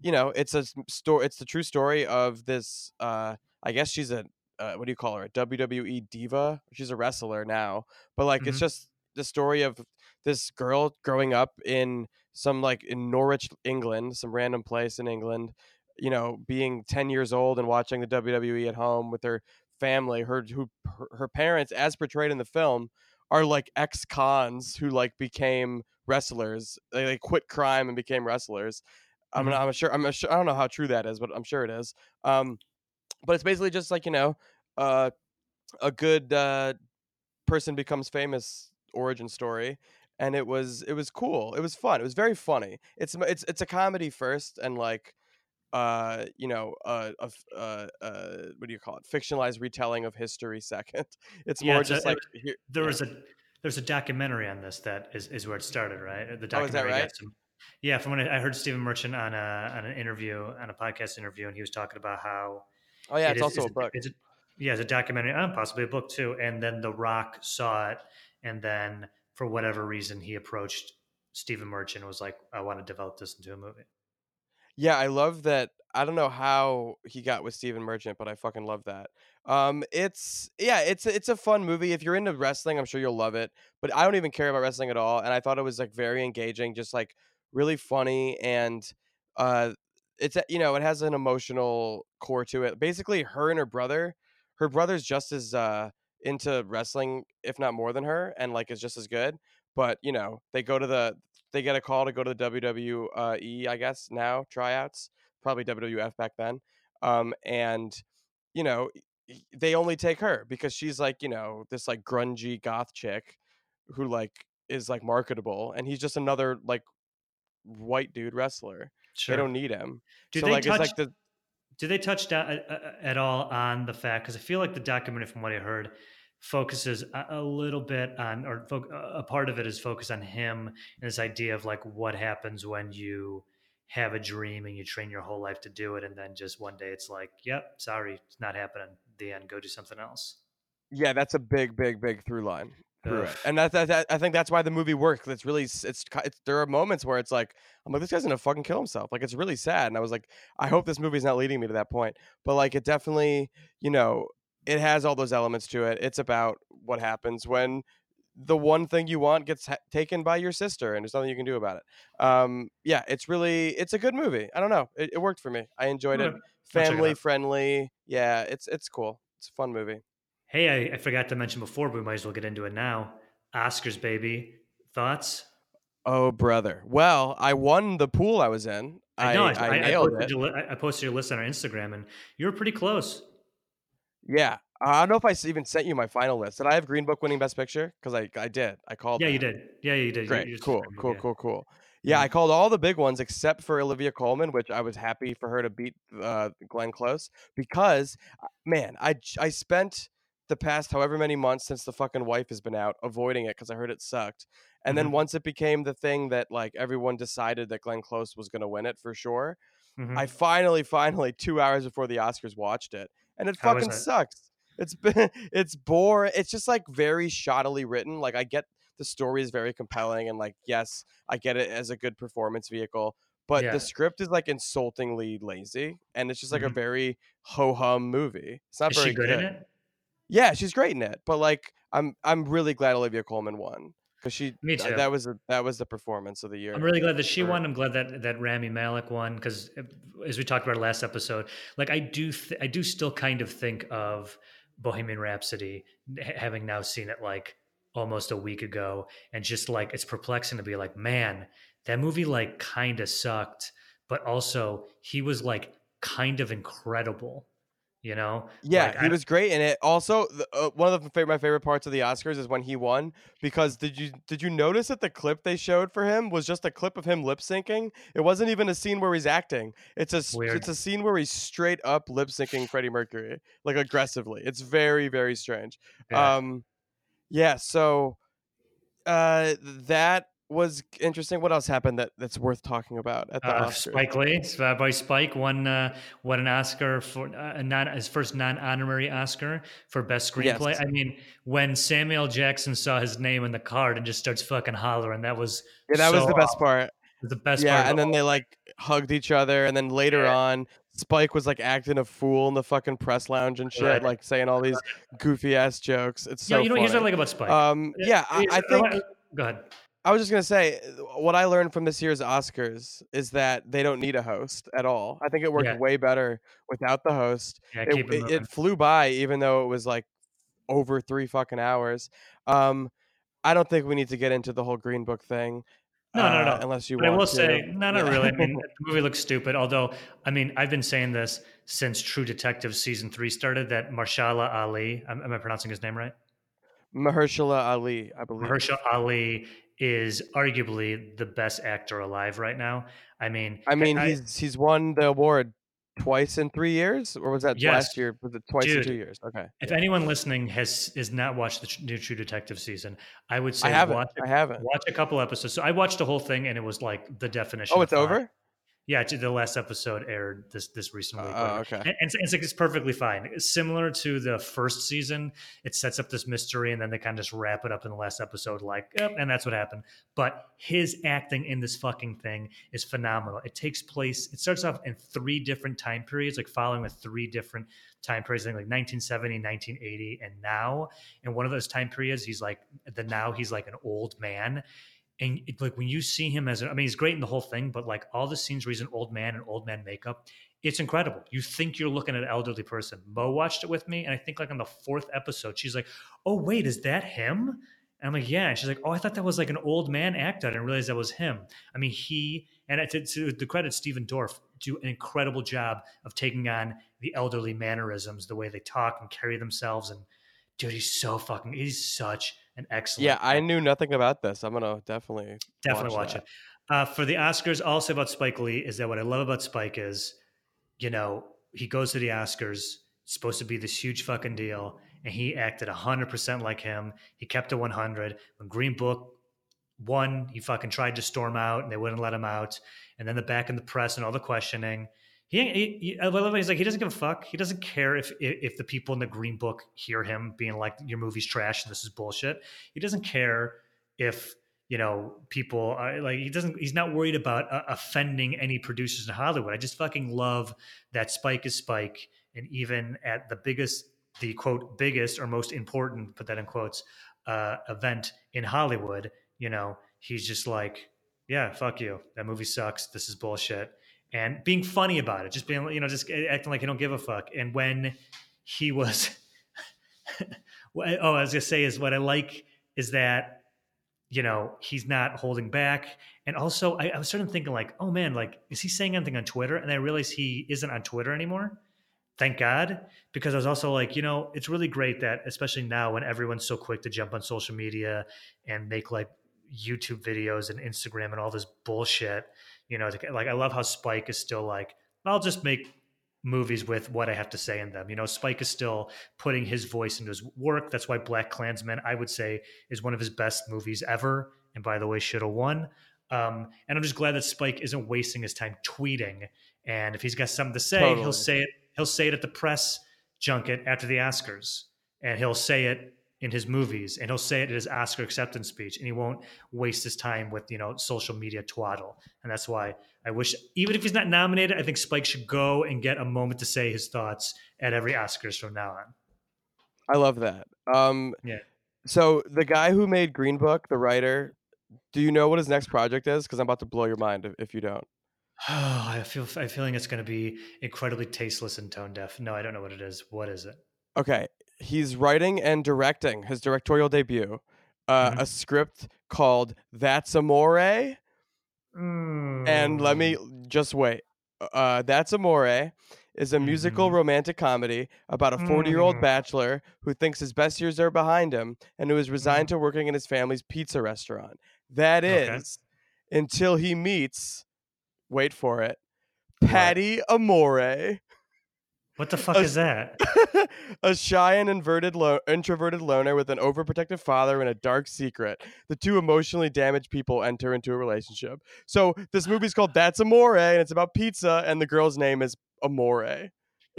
you know, it's a story. It's the true story of this. Uh. I guess she's a. Uh, what do you call her? A WWE diva. She's a wrestler now, but like it's Mhm. just the story of this girl growing up in some like in Norwich, England, some random place in England. You know, being ten years old and watching the WWE at home with her family. Her who her, her parents, as portrayed in the film, are like ex cons who like became wrestlers. They, they quit crime and became wrestlers. I'm Mhm. I'm sure I'm sure I don't know how true that is, but I'm sure it is. Um, but it's basically just like you know, uh, a good uh, person becomes famous origin story, and it was it was cool. It was fun. It was very funny. It's it's it's a comedy first, and like uh you know uh of uh uh what do you call it fictionalized retelling of history second it's Yeah, more it's a- just like here, There yeah. was a there's a documentary on this that is, is where it started, right? The Oh, documentary right? some- yeah, from when I I heard Stephen Merchant on a on an interview on a podcast interview, and he was talking about how oh yeah it it's is- also a book It's a, yeah, it's a documentary, and possibly a book too. And then The Rock saw it, and then for whatever reason, he approached Stephen Merchant and was like, "I want to develop this into a movie." Yeah, I love that. I don't know how he got with Stephen Merchant, but I fucking love that. Um, it's yeah, it's it's a fun movie. If you're into wrestling, I'm sure you'll love it. But I don't even care about wrestling at all, and I thought it was like very engaging, just like really funny, and uh, it's you know it has an emotional core to it. Basically, her and her brother, her brother's just as uh into wrestling, if not more than her, and like is just as good. But you know, they go to the they get a call to go to the WWE, I guess now tryouts, probably WWF back then. Um, and you know, they only take her because she's like, you know, this like grungy goth chick who like is like marketable, and he's just another like white dude wrestler. Sure. They don't need him. Do so they like touch? it's like the do they touch down uh, uh, at all on the fact? Because I feel like the documentary, from what I heard, focuses a, little bit on, or a part of it is focused on him and this idea of like what happens when you have a dream and you train your whole life to do it, and then just one day it's like, yep, sorry, it's not happening. The end. Go do something else. yeah, that's a big, big, big through line. And that I think that's why the movie works. It's really it's, it's there are moments where it's like I'm like this guy's gonna fucking kill himself. Like it's really sad. And I was like, I hope this movie's not leading me to that point. But like it definitely, you know, it has all those elements to it. It's about what happens when the one thing you want gets ha- taken by your sister and there's nothing you can do about it. Um, yeah, it's really it's a good movie. I don't know. It, it worked for me. I enjoyed it Family friendly. Yeah, it's it's cool. It's a fun movie. Hey, I, I forgot to mention before, but we might as well get into it now. Oscars, baby. Thoughts? Oh, brother. Well, I won the pool I was in. I, know. I, nailed posted it. your I- I posted your list on our Instagram, and you were pretty close. Yeah. I don't know if I even sent you my final list. Did I have Green Book winning Best Picture? Because I, I did. I called. Yeah, you did. Yeah, you did. Great. you cool. Cool. yeah. Cool. Cool. Cool. Yeah, I called all the big ones except for Olivia Colman, which I was happy for her to beat uh, Glenn Close because, uh, man, I spent the past however many months since the fucking wife has been out avoiding it because I heard it sucked. And then Mhm. once it became the thing that like everyone decided that Glenn Close was going to win it for sure, Mhm. I finally, finally, two hours before the Oscars, watched it, and it How fucking it? sucks. It's been, it's boring. It's just like very shoddily written. Like I get the story is very compelling, and like yes, I get it as a good performance vehicle, but Yeah. the script is like insultingly lazy, and it's just like a Mhm. very ho hum movie. It's not Is very she good good. in it? Yeah, she's great in it, but like I'm, I'm really glad Olivia Colman won because she, Me too. that was a, that was the performance of the year. I'm really glad that she won. I'm glad that that Rami Malek won because, uh, as we talked about last episode, like I do, th- I do still kind of think of Bohemian Rhapsody, having now seen it like almost a week ago, and just like it's perplexing to be like, man, that movie like kind of sucked, but also he was like kind of incredible. You know, Yeah, Like, he I- was great in it. Also, the, uh, one of the my favorite parts of the Oscars is when he won because did you did you notice that the clip they showed for him was just a clip of him lip syncing? It wasn't even a scene where he's acting. It's a Weird. it's a scene where he's straight up lip syncing Freddie Mercury like aggressively. It's very very strange. Yeah. Um, yeah. So, uh, that was interesting. What else happened that that's worth talking about at the Uh, Oscars? Spike Lee, uh, by Spike, won uh, won an Oscar for uh, a non his first non honorary Oscar for best screenplay. Yes. I mean, when Samuel Jackson saw his name in the card and just starts fucking hollering, that was Yeah, that was the best awesome. part. the best yeah, part. and then they like hugged each other, and then later Yeah. on, Spike was like acting a fool in the fucking press lounge and shit, like saying all these goofy ass jokes. It's yeah, so you know, here's what I funny. like about Spike. um, yeah, I, I think go ahead. I was just gonna say what I learned from this year's Oscars is that they don't need a host at all. I think it worked Yeah. way better without the host. Yeah, It, it it, it flew by, even though it was like over three fucking hours. Um, I don't think we need to get into the whole Green Book thing. No, no, no. uh, Unless you But I will to. say, no, not Yeah. really. I mean, the movie looks stupid. Although, I mean, I've been saying this since True Detective season three started. That Marshala Ali, am, am I pronouncing his name right? Mahershala Ali, I believe. Mahershala Ali is arguably the best actor alive right now. I mean, I mean, I- he's he's won the award twice in three years, or was that Yes. last year? Was it twice in two years? Okay, if anyone listening has is not watched the new True Detective season, I would say I haven't. watch I haven't. watch a couple episodes. So I watched the whole thing, and it was like the oh, definition. Oh, it's over. Yeah, the last episode aired this this recent uh, week. Oh, okay. And, and it's, it's, like, it's perfectly fine. It's similar to the first season. It sets up this mystery, and then they kind of just wrap it up in the last episode, like, yep, and that's what happened. But his acting in this fucking thing is phenomenal. It takes place. It starts off in three different time periods, like following with three different time periods, I think like 1970, 1980, and now. And one of those time periods, he's like the now he's like an old man and it, like when you see him as I mean he's great in the whole thing, but like all the scenes where he's an old man and old man makeup, it's incredible. You think you're looking at an elderly person. Mo watched it with me, and I think like on the fourth episode, she's like, "Oh wait, is that him?" And I'm like, "Yeah." And she's like, "Oh, I thought that was like an old man actor. I didn't realize that was him." I mean, he and to, to the credit Stephen Dorff do an incredible job of taking on the elderly mannerisms, the way they talk and carry themselves, and dude, he's so fucking. He's such an excellent. Yeah, I knew nothing about this. I'm gonna definitely Definitely watch, that. it. Uh, for the Oscars, all I'll say about Spike Lee is that what I love about Spike is, you know, he goes to the Oscars, it's supposed to be this huge fucking deal, and he acted 100% like him. He kept it 100. When Green Book won, he fucking tried to storm out, and they wouldn't let him out. And then the back in the press and all the questioning. He, he, I love it. He's like he doesn't give a fuck. He doesn't care if, if if the people in the Green Book hear him being like your movie's trash and this is bullshit. He doesn't care if you know people are like he doesn't he's not worried about uh, offending any producers in hollywood i just fucking love that spike is spike and even at the biggest the quote biggest or most important put that in quotes uh, event in hollywood you know he's just like yeah fuck you that movie sucks this is bullshit and being funny about it just being you know just acting like he don't give a fuck. And when he was oh i was gonna say is what i like is that you know he's not holding back. And also I, I was starting thinking like oh man like is he saying anything on twitter? And i realized he isn't on twitter anymore. Thank god because i was also like you know it's really great that especially now when everyone's so quick to jump on social media and make like youtube videos and instagram and all this bullshit you know like i love how spike is still like i'll just make movies with what I have to say in them. You know, Spike is still putting his voice into his work. That's why Black Klansman, I would say, is one of his best movies ever. And by the way, should have won. Um, and I'm just glad that Spike isn't wasting his time tweeting. And if he's got something to say, Totally. he'll say it. He'll say it at the press junket after the Oscars, and he'll say it in his movies, and he'll say it at his Oscar acceptance speech, and he won't waste his time with you know social media twaddle. And that's why I wish, even if he's not nominated, I think Spike should go and get a moment to say his thoughts at every Oscars from now on. I love that. Um, Yeah. So the guy who made Green Book, the writer, do you know what his next project is? Because I'm about to blow your mind if, you don't. Oh, I feel I am feeling it's going to be incredibly tasteless and tone deaf. No, I don't know what it is. What is it? Okay, he's writing and directing his directorial debut, uh, Mhm. a script called "That's Amore." And let me Mm. just wait. Uh, That's Amore is a musical Mhm. romantic comedy about a 40 year old Mm. bachelor who thinks his best years are behind him and who is resigned to working in his family's pizza restaurant. That is Okay. until he meets, wait for it, Patty Amore. What the fuck A- is that? a shy and inverted lo- introverted loner with an overprotective father and a dark secret. The two emotionally damaged people enter into a relationship. So this movie's called That's Amore, and it's about pizza, and the girl's name is Amore.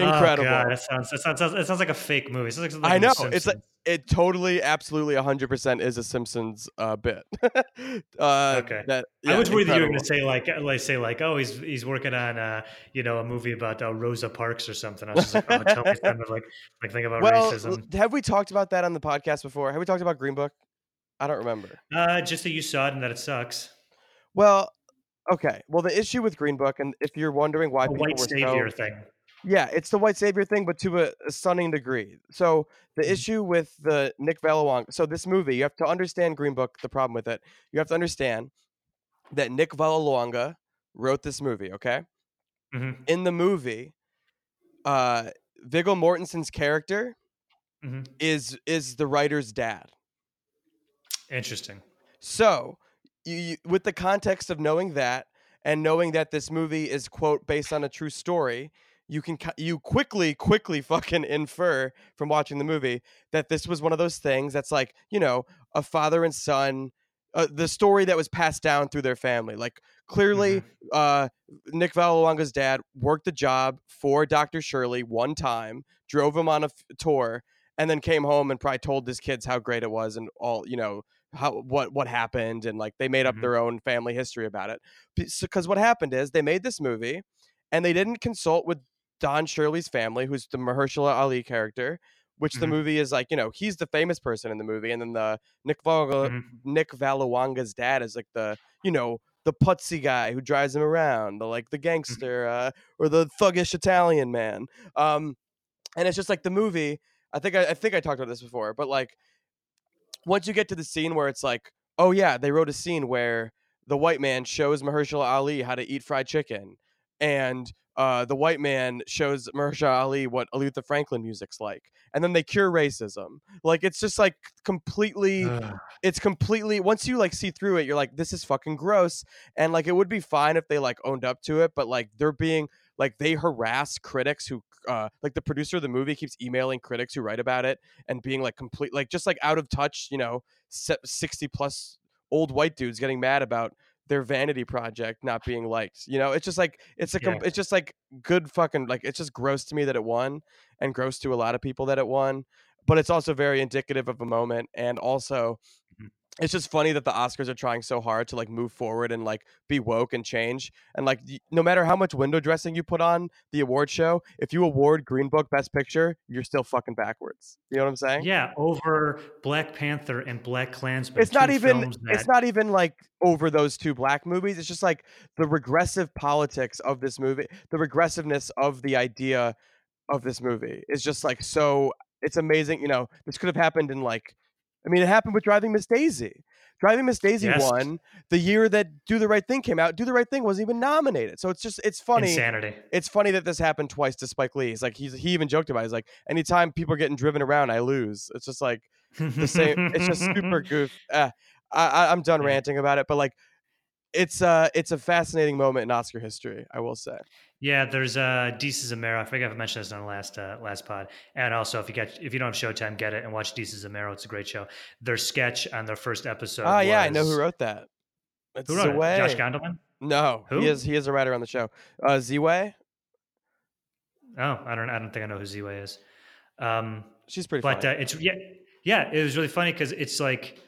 Incredible. Oh, God, that sounds, that sounds, it sounds like a fake movie. It sounds like I know, it's like- It totally, absolutely, hundred percent is a Simpsons uh, bit. uh, Okay. That I yeah, was worried that you were going to say like, like say like, oh, he's he's working on uh, you know, a movie about uh, Rosa Parks or something. I was just like, oh, tell me kind of like like think about Well, racism. have we talked about that on the podcast before? Have we talked about Green Book? I don't remember. Uh, just that you saw it and that it sucks. Well, okay. Well, the issue with Green Book, and if you're wondering why A people white were savior so, thing. Yeah, it's the white savior thing, but to a, a stunning degree. So the Mhm. issue with the Nick Vallelonga, so this movie, you have to understand Green Book. The problem with it, you have to understand that Nick Vallelonga wrote this movie. Okay, hmm in the movie, uh, Viggo Mortensen's character hmm is is the writer's dad. Interesting. So, you, you, with the context of knowing that and knowing that this movie is quote based on a true story, you can you quickly quickly fucking infer from watching the movie that this was one of those things that's like, you know, a father and son uh, the story that was passed down through their family. Like clearly uh Nick Vallelonga's dad worked the job for Dr. Shirley one time, drove him on a f- tour and then came home and probably told his kids how great it was and all, you know, how what what happened and like they made up Mhm. their own family history about it because what happened is they made this movie and they didn't consult with don shirley's family who's the mahershala ali character which the Mhm. movie is like you know he's the famous person in the movie and then the nick Val- Mhm. nick Vallelonga's dad is like the you know the putsy guy who drives him around the like the gangster uh, or the thuggish italian man um and it's just like the movie i think I, I think i talked about this before but like once you get to the scene where it's like, oh yeah, they wrote a scene where the white man shows Mahershala Ali how to eat fried chicken, and uh, the white man shows Mahershala Ali what Aretha Franklin music's like, and then they cure racism. Like it's just like completely Ugh. it's completely once you like see through it you're like this is fucking gross and like it would be fine if they like owned up to it but like they're being like they harass critics who uh like the producer of the movie keeps emailing critics who write about it and being like complete like just like out of touch you know 60 plus old white dudes getting mad about their vanity project not being liked you know it's just like it's a com- Yeah. it's just like good fucking like it's just gross to me that it won and gross to a lot of people that it won but it's also very indicative of a moment and also Mhm. It's just funny that the oscars are trying so hard to like move forward and like be woke and change and like no matter how much window dressing you put on the award show if you award green book best picture you're still fucking backwards you know what i'm saying Yeah, over Black Panther and Black Klansman. it's not even films it's not even like over those two black movies it's just like the regressive politics of this movie the regressiveness of the idea of this movie is just like so it's amazing you know this could have happened in like i mean it happened with driving miss daisy driving miss daisy Yes. won the year that do the right thing came out do the right thing wasn't even nominated so it's just it's funny insanity. it's funny that this happened twice to Spike Lee. He's like he's he even joked about it. He's like anytime people are getting driven around, I lose. It's just like the same. it's just super goof. Uh, I, I I'm done ranting about it, but like it's uh it's a fascinating moment in Oscar history. I will say. Yeah, there's uh Desus & Mero. I forget if I mentioned this on the last uh, last pod. And also, if you get if you don't have Showtime, get it and watch Desus & Mero. It's a great show. Their sketch on their first episode. Oh yeah, I know who wrote that. It's Who wrote it? Josh Gondelman. No, Who? he is he is a writer on the show. Uh, Zway. Oh, I don't I don't think I know who Z-Way is. Um, She's pretty but funny. uh, it's yeah yeah it was really funny because it's like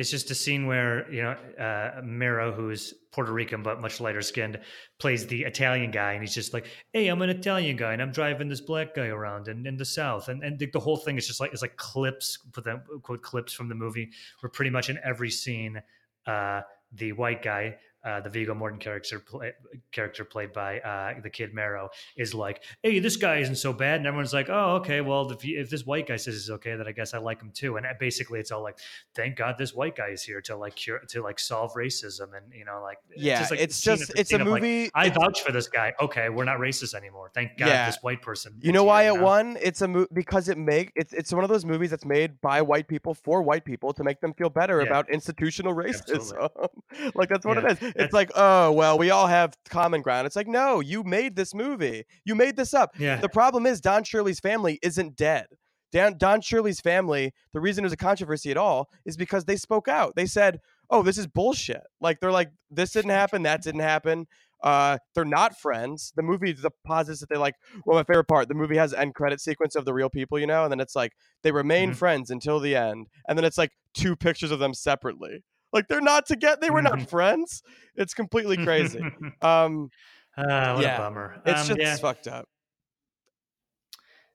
it's just a scene where you know uh Mero who's puerto rican but much lighter skinned plays the italian guy and he's just like hey i'm an italian guy and i'm driving this black guy around in, in the south. And and the, the whole thing is just like it's like clips put them quote clips from the movie where pretty much in every scene uh the white guy uh, the Viggo Morton character play, character played by uh, the kid Mero is like, "Hey, this guy isn't so bad," and everyone's like, "Oh, okay. Well, if, if this white guy says it's okay, then I guess I like him too." And basically, it's all like, "Thank God this white guy is here to like cure to like solve racism," and you know, like Yeah, like it's just it's a of, like, movie. I vouch for this guy. Okay, we're not racist anymore. Thank God Yeah. this white person. You know why it know? won? It's a mo- because it make it's it's one of those movies that's made by white people for white people to make them feel better Yeah. about institutional racism. like that's what Yeah, it is. It's like, oh well, we all have common ground. It's like, no, you made this movie. You made this up. Yeah, The problem is Don Shirley's family isn't dead. Dan, Don Shirley's family, the reason there's a controversy at all is because they spoke out. They said, "Oh, this is bullshit." Like they're like, "This didn't happen. That didn't happen." Uh, they're not friends. The movie the posits that they like. Well, my favorite part, the movie has end credit sequence of the real people, you know, and then it's like they remain Mhm. friends until the end, and then it's like two pictures of them separately. Like they're not together. They were not Mhm. friends. It's completely crazy. um, Ah, what Yeah, a bummer. it's Um, just yeah. fucked up.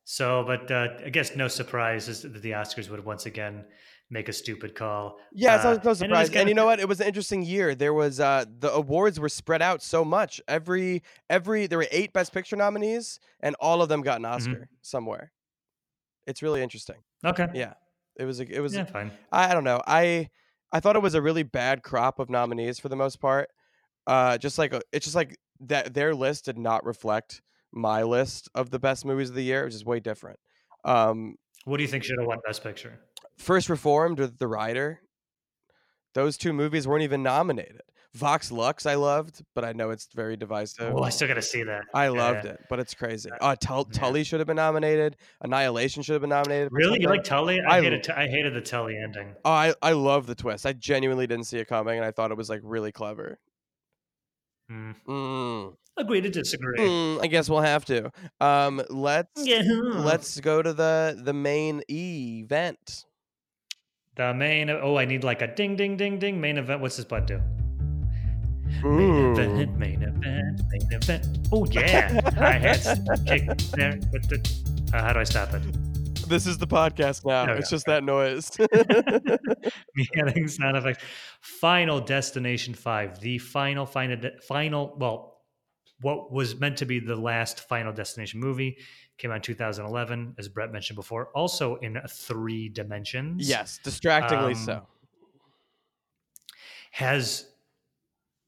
So, but uh, I guess no surprise is that the Oscars would once again make a stupid call. Yeah, it's Uh, no, no and surprise. was And, you know what? It was an interesting year. There was uh the awards were spread out so much. Every every there were eight Best Picture nominees, and all of them got an Oscar somewhere. It's really interesting. Okay. Yeah, it was. A, it was. Yeah, fine. I, I don't know. I I thought it was a really bad crop of nominees for the most part. Uh, just like a, it's just like that their list did not reflect my list of the best movies of the year, which is way different. Um, What do you think should have won Best Picture? First Reformed with The Rider. Those two movies weren't even nominated. Vox Lux I loved, but I know it's very divisive. Oh, I still got to see that. I Yeah, loved yeah. it, but it's crazy. Uh, Tull- yeah. Tully should have been nominated. Annihilation should have been nominated. Really, you like Tully? I, I hated. T- I hated the Tully ending. Oh, I I love the twist. I genuinely didn't see it coming, and I thought it was like really clever. Mm. Mm, Agree to disagree. mm, I guess we'll have to. Um, let's Yeah. let's go to the the main event. The main. Oh, I need like a ding, ding, ding, ding. Main event. What's this button do? Main event, main event, main event. Oh yeah, hats kick there. The, uh, how do I stop it? This is the podcast now. It's just that noise. Me adding sound effects. Final Destination Five, the final, final, final. Well, what was meant to be the last Final Destination movie came out in 2011, as Brett mentioned before. Also in three dimensions. yes, distractingly Um, so. has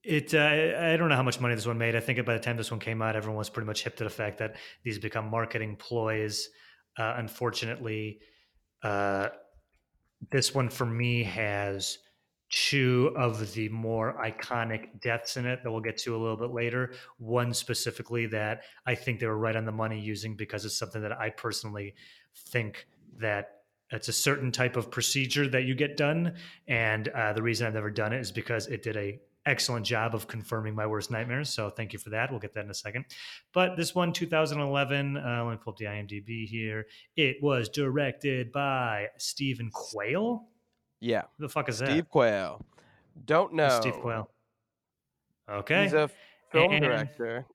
it uh, i don't know how much money this one made. I think by the time this one came out everyone was pretty much hip to the fact that these become marketing ploys. Uh, unfortunately uh, this one for me has two of the more iconic deaths in it that we'll get to a little bit later. One specifically that i think they were right on the money using because it's something that i personally think that it's a certain type of procedure that you get done. And uh, the reason I've never done it is because it did a excellent job of confirming my worst nightmares. So thank you for that. We'll get that in a second. But this one, 2011, uh, let me pull up the IMDb here. It was directed by Steven Quale. Yeah, Who the fuck is that? Steve Quale. Don't know. Who's Steve Quale. Okay. He's a film And- director.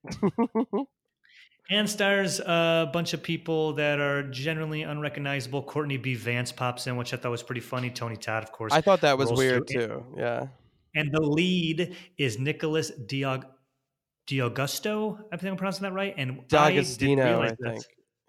and stars a bunch of people that are generally unrecognizable. Courtney B. Vance pops in, which I thought was pretty funny. Tony Todd, of course. I thought that was weird through. too. Yeah. And the lead is Nicholas Diog- D'Agosto. I think I'm pronouncing that right. And D'Agostino, I, I think. that-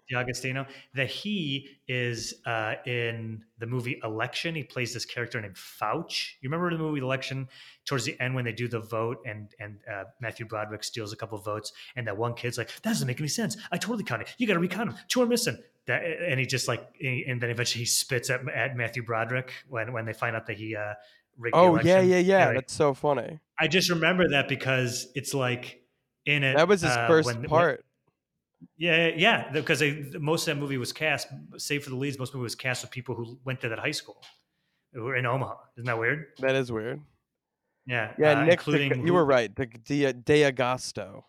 D'Agostino. That he is uh, in the movie Election. He plays this character named Fouch. You remember the movie Election? Towards the end, when they do the vote, and and uh, Matthew Broderick steals a couple of votes, and that one kid's like, "That doesn't make any sense. I totally counted. You got to recount them. Two are missing." That, and he just like, and then eventually he spits at, at Matthew Broderick when when they find out that he uh, rigged the Oh yeah, yeah, yeah. Anyway, That's so funny. I just remember that because it's like in it. That was his uh, first when- when- part. yeah, yeah, because they, most of that movie was cast, save for the leads, most of the movie was cast with people who went to that high school, who were in Omaha. Isn't that weird? That is weird. Yeah, Yeah, uh, Nick. including you were right. De, De, D'Agosto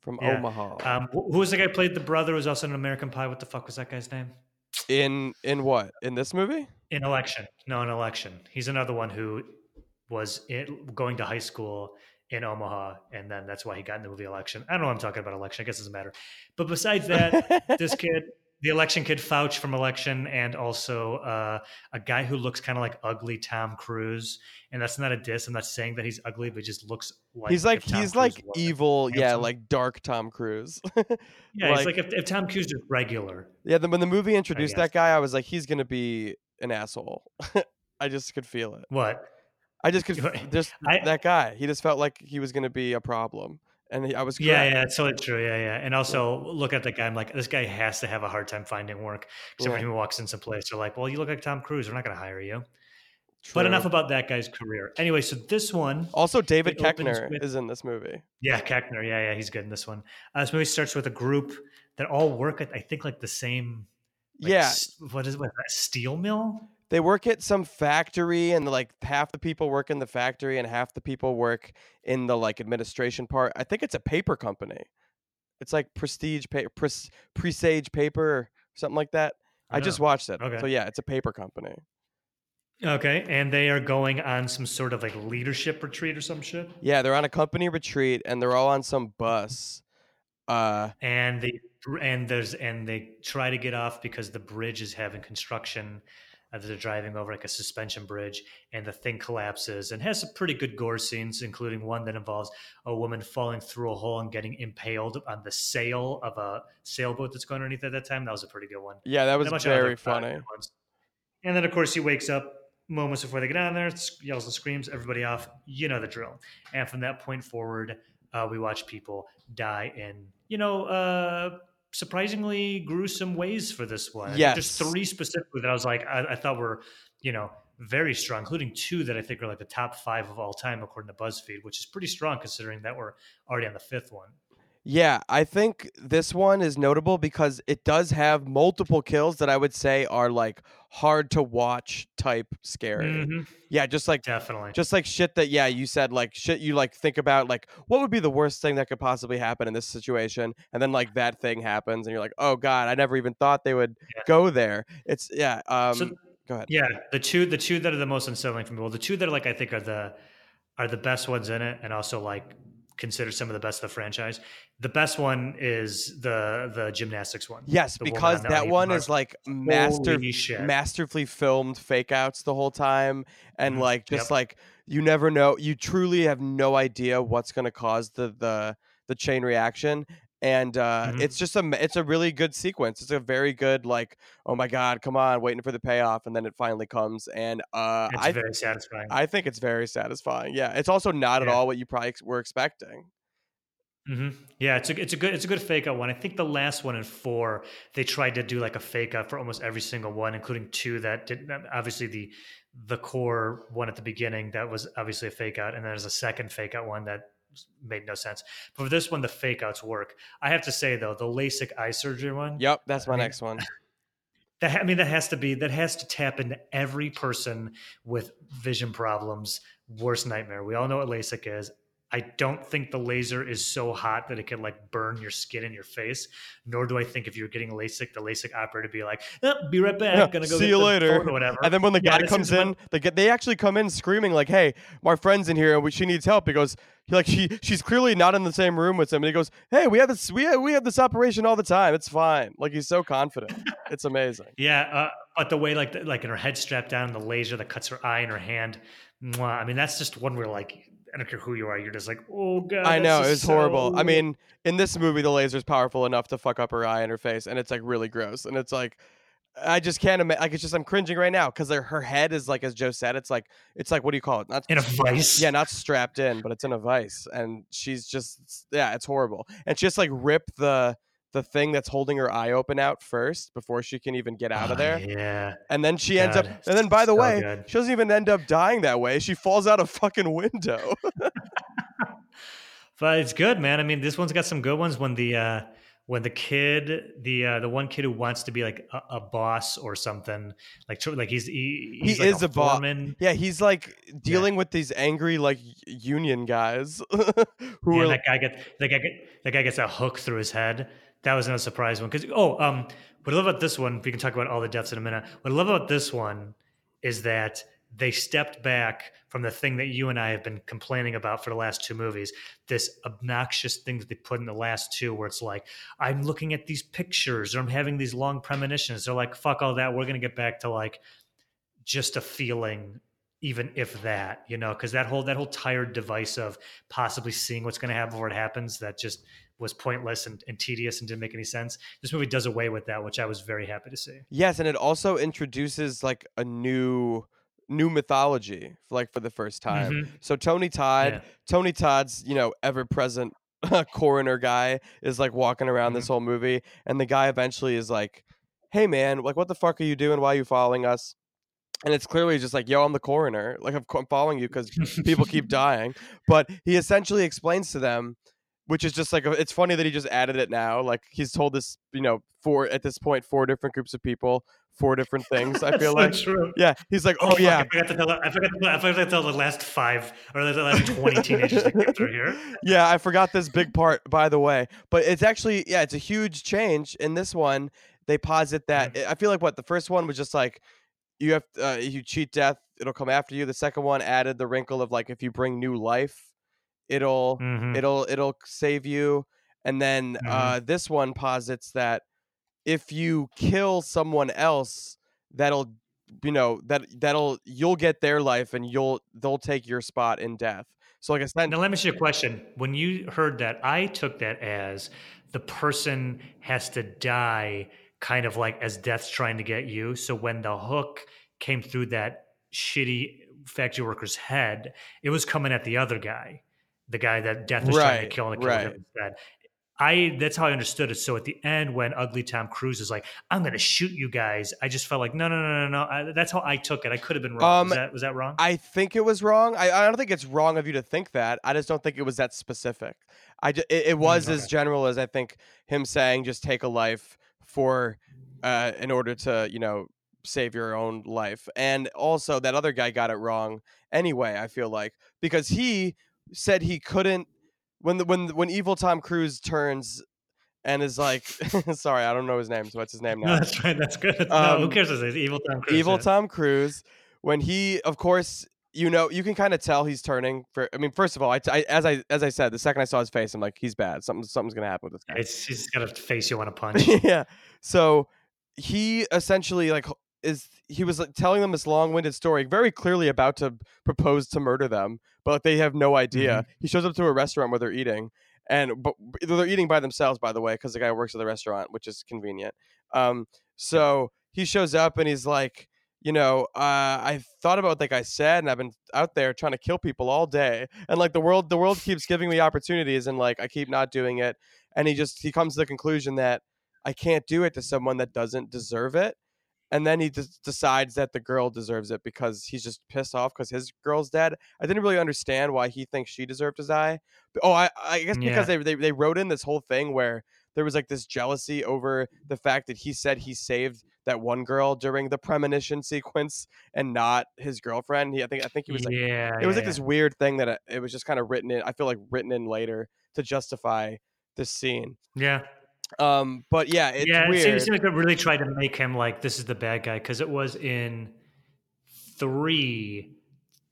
from Yeah. Omaha. Um, who who was the guy who played the brother? Who was also in American Pie. What the fuck was that guy's name? In in what? In this movie? In Election. No, in Election. He's another one who was in, going to high school in Omaha, and then that's why he got in the movie Election. I don't know what I'm talking about Election. I guess it doesn't matter. But besides that, this kid the election kid Fouch from Election, and also uh, a guy who looks kind of like ugly Tom Cruise. And that's not a diss. I'm not saying that he's ugly, but he just looks like he's like he's Cruise like evil, yeah, like dark Tom Cruise. Yeah, he's like- like if, if Tom Cruise is regular. yeah, then when the movie introduced that guy, I was like, he's gonna be an asshole. I just could feel it. What? I just could just I- that guy. He just felt like he was gonna be a problem, and I was Yeah, correct. yeah, it's totally true. Yeah, yeah. And also look at that guy. I'm like, this guy has to have a hard time finding work. Because every Yeah. time he walks in some place, they're like, well, you look like Tom Cruise. We're not going to hire you. True. But enough about that guy's career. Anyway, so this one, Also, David Koechner with- is in this movie. yeah, Koechner. Yeah, yeah, he's good in this one. Uh, this movie starts with a group that all work at, I think, like the same. like, yeah, what is it? What, a steel mill? They work at some factory, and like half the people work in the factory, and half the people work in the like administration part. I think it's a paper company. It's like Prestige Paper, Pres- Presage Paper, or something like that. I just watched it. Okay. So yeah, it's a paper company. Okay, and they are going on some sort of like leadership retreat or some shit. Yeah, they're on a company retreat, and they're all on some bus. Uh, and they and there's and they try to get off because the bridge is having construction that they're driving over like a suspension bridge and the thing collapses and has some pretty good gore scenes including one that involves a woman falling through a hole and getting impaled on the sail of a sailboat that's going underneath at that time. That was a pretty good one. Yeah, that was Not much other very funny. and then of course he wakes up moments before they get on there yells and screams everybody off you know the drill. And from that point forward uh, we watch people die in you know uh surprisingly gruesome ways for this one. Yeah, just three specifically that i was like I, I thought were you know very strong including two that i think are like the top five of all time according to buzzfeed which is pretty strong considering that we're already on the fifth one Yeah, I think this one is notable because it does have multiple kills that I would say are like hard to watch type scary. Mhm, Yeah, just like definitely just like shit that yeah, you said like shit you like think about like what would be the worst thing that could possibly happen in this situation and then like that thing happens and you're like, "Oh god, I never even thought they would Yeah. go there." It's yeah, um So- go ahead. Yeah, the two the two that are the most unsettling for me. Well, the two that are like I think are the are the best ones in it, and also like considered some of the best of the franchise. The best one is the the gymnastics one. Yes, because on that one is like master masterfully filmed fake outs the whole time and Mhm. like just Yep. like you never know you truly have no idea what's going to cause the the the chain reaction and uh Mhm. it's just a it's a really good sequence it's a very good like oh my god come on waiting for the payoff and then it finally comes and uh It's i very satisfying. i think it's very satisfying yeah it's also not at all what you probably were expecting hmm Yeah, it's a it's a good it's a good fake out one. I think the last one in four they tried to do like a fake out for almost every single one, including two that did obviously the the core one at the beginning that was obviously a fake out, and then there's a second fake out one that made no sense. But for this one, the fake outs work. I have to say though, the LASIK eye surgery one. yep that's I my mean, next one That I mean, that has to be that has to tap into every person with vision problems. Worst nightmare. We all know what LASIK is. I don't think the laser is so hot that it could like burn your skin in your face. Nor do I think if you're getting LASIK, the LASIK operator be like, "Oh, "Be right back, Yeah, gonna go see get you the later." or whatever." And then when the Yeah, guy comes when- in, they get they actually come in screaming like, "Hey, my friend's in here and she needs help." He goes, he like she she's clearly not in the same room with him, and he goes, "Hey, we have this we have, we have this operation all the time. It's fine." Like he's so confident. it's amazing. Yeah, uh, but the way like the, like in her head strapped down, the laser that cuts her eye and her hand. Mwah, I mean, that's just one where like I don't care who you are, you're just like, oh god. I know it was horrible. I mean, in this movie, the laser's powerful enough to fuck up her eye and her face, and it's like really gross. And it's like, I just can't imagine. Like, it's just I'm cringing right now because her head is like, as Joe said, it's like it's like what do you call it? Not in a vice. Yeah, not strapped in, but it's in a vice, and she's just yeah, it's horrible. And she just like rip the the thing that's holding her eye open out first before she can even get out of Oh, there. Yeah. And then she ends up, and then by the so way, good. she doesn't even end up dying that way. She falls out a fucking window. But it's good, man. I mean, this one's got some good ones. When the uh, when the kid, the uh, the one kid who wants to be like a, a boss or something, like like he's he, He like is a boss. foreman. yeah, he's like dealing with these angry like union guys who Yeah, are that guy gets that guy get, that guy gets a hook through his head. That was no surprise one because oh um what I love about this one we can talk about all the deaths in a minute. What I love about this one is that they stepped back from the thing that you and I have been complaining about for the last two movies. This obnoxious thing that they put in the last two, where it's like, I'm looking at these pictures or I'm having these long premonitions. They're like, fuck all that. We're going to get back to like just a feeling even if that you know because that whole that whole tired device of possibly seeing what's going to happen before it happens that just was pointless and, and tedious and didn't make any sense this movie does away with that which i was very happy to see Yes, and it also introduces like a new new mythology like for the first time. Mhm. So Tony Todd, Yeah. Tony Todd's, you know, ever present coroner guy is like walking around this whole movie and the guy eventually is like, "Hey man, like what the fuck are you doing? Why are you following us?" And it's clearly just like, "Yo, I'm the coroner. Like I'm, I'm following you cuz people keep dying." But he essentially explains to them which is just like it's funny that he just added it now. Like he's told this, you know, four at this point four different groups of people, four different things. I feel So like true. yeah, he's like, oh, fuck, yeah, I forgot to tell. I forgot to, I forgot to tell the last five or the last twenty teenagers that came through here. yeah, I forgot this big part, by the way. But it's actually, yeah, it's a huge change. In this one, they posit that Mm-hmm. I feel like what the first one was just like you have uh, you cheat death, it'll come after you. The second one added the wrinkle of like if you bring new life, it'll Mhm. it'll it'll save you. And then Mhm. uh, this one posits that if you kill someone else, that'll you know that that'll you'll get their life and you'll they'll take your spot in death. So like I said, Now let me ask you a question. When you heard that, I took that as the person has to die, kind of like as death's trying to get you. So when the hook came through that shitty factory worker's head, it was coming at the other guy, the guy that death was trying to kill and it killed right. him instead. I that's how I understood it. So at the end, when Ugly Tom Cruise is like, "I'm going to shoot you guys," I just felt like, no, no, no, no, no. I, that's how I took it. I could have been wrong. Um, was, that, was that wrong? I think it was wrong. I, I don't think it's wrong of you to think that. I just don't think it was that specific. I ju- it, it was as general as I think him saying just take a life for uh in order to, you know, save your own life. And also that other guy got it wrong anyway, I feel like, because he said he couldn't when the when when evil Tom Cruise turns and is like sorry, I don't know his name, so what's his name no, now? that's fine. That's good. no, who Um, cares? It is? Evil Tom Cruise. evil yeah. Tom Cruise, when he, of course, you know, you can kind of tell he's turning. For I mean, first of all, I, I- as I as I said, the second I saw his face, I'm like, he's bad. Something something's gonna happen with this guy. It's he's got a face you want to punch. yeah. So he essentially like is he was like, telling them this long-winded story, very clearly about to propose to murder them, but they have no idea. He shows up to a restaurant where they're eating, and but they're eating by themselves, by the way, because the guy works at the restaurant, which is convenient. Um, so he shows up and he's like, you know, uh, I thought about what like I said, and I've been out there trying to kill people all day, and like the world, the world keeps giving me opportunities, and like I keep not doing it. And he just he comes to the conclusion that I can't do it to someone that doesn't deserve it. And then he just decides that the girl deserves it because he's just pissed off because his girl's dead. I didn't really understand why he thinks she deserved to die. But, oh, I, I guess Yeah. because they, they they wrote in this whole thing where there was like this jealousy over the fact that he said he saved that one girl during the premonition sequence and not his girlfriend. He I think I think he was like yeah, it was yeah, like this weird thing that it, it was just kind of written in. I feel like written in later to justify this scene. yeah. Um, but yeah, it's yeah, it weird. seems, it seems like they really tried to make him like this is the bad guy because it was in three.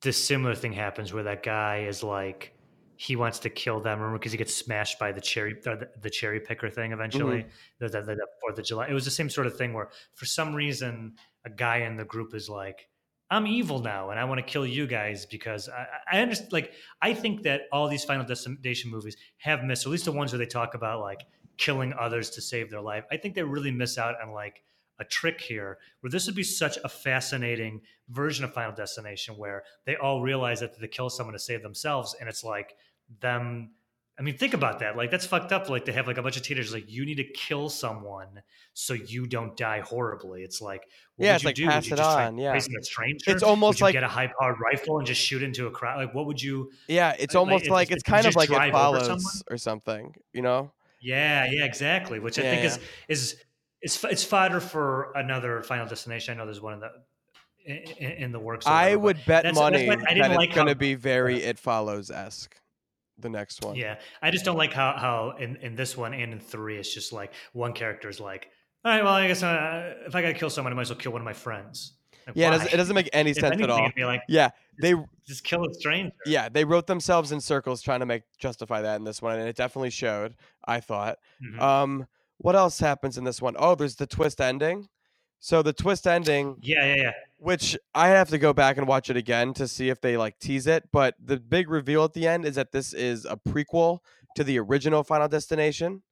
This similar thing happens where that guy is like he wants to kill them. Remember because he gets smashed by the cherry the, the cherry picker thing eventually. The, the, the, the Fourth of July. It was the same sort of thing where for some reason a guy in the group is like. I'm evil now, and I want to kill you guys because I, I understand. Like, I think that all these Final Destination movies have missed, or at least the ones where they talk about like killing others to save their life. I think they really miss out on like a trick here where this would be such a fascinating version of Final Destination where they all realize that they kill someone to save themselves and it's like them I mean think about that. Like that's fucked up. Like they have like a bunch of teenagers like you need to kill someone so you don't die horribly. It's like what Yeah, would it's you like do? pass would you it just on, yeah. a stranger? It's almost like- get a high powered rifle and just shoot into a crowd? Like what would you yeah, it's like, almost it's- like it's- it's kind of like it follows or something, you know? Yeah, yeah, exactly. Which I think yeah. is is it's it's fodder for another Final Destination. I know there's one in the in, in the works. I would bet that's- that's money why I didn't it's like going to be very It Follows esque. The next one. Yeah, I just don't like how how in in this one and in three, it's just like one character is like, all right, well, I guess uh, if I gotta kill someone, I might as well kill one of my friends. Like, Yeah, it doesn't, it doesn't make any If sense at all. like Yeah, they just kill a stranger. yeah they wrote themselves in circles trying to make justify that in this one, and it definitely showed. I thought. Mhm. Um, what else happens in this one? Oh, there's the twist ending. So the twist ending, yeah, yeah, yeah. which I have to go back and watch it again to see if they like tease it, but the big reveal at the end is that this is a prequel to the original Final Destination.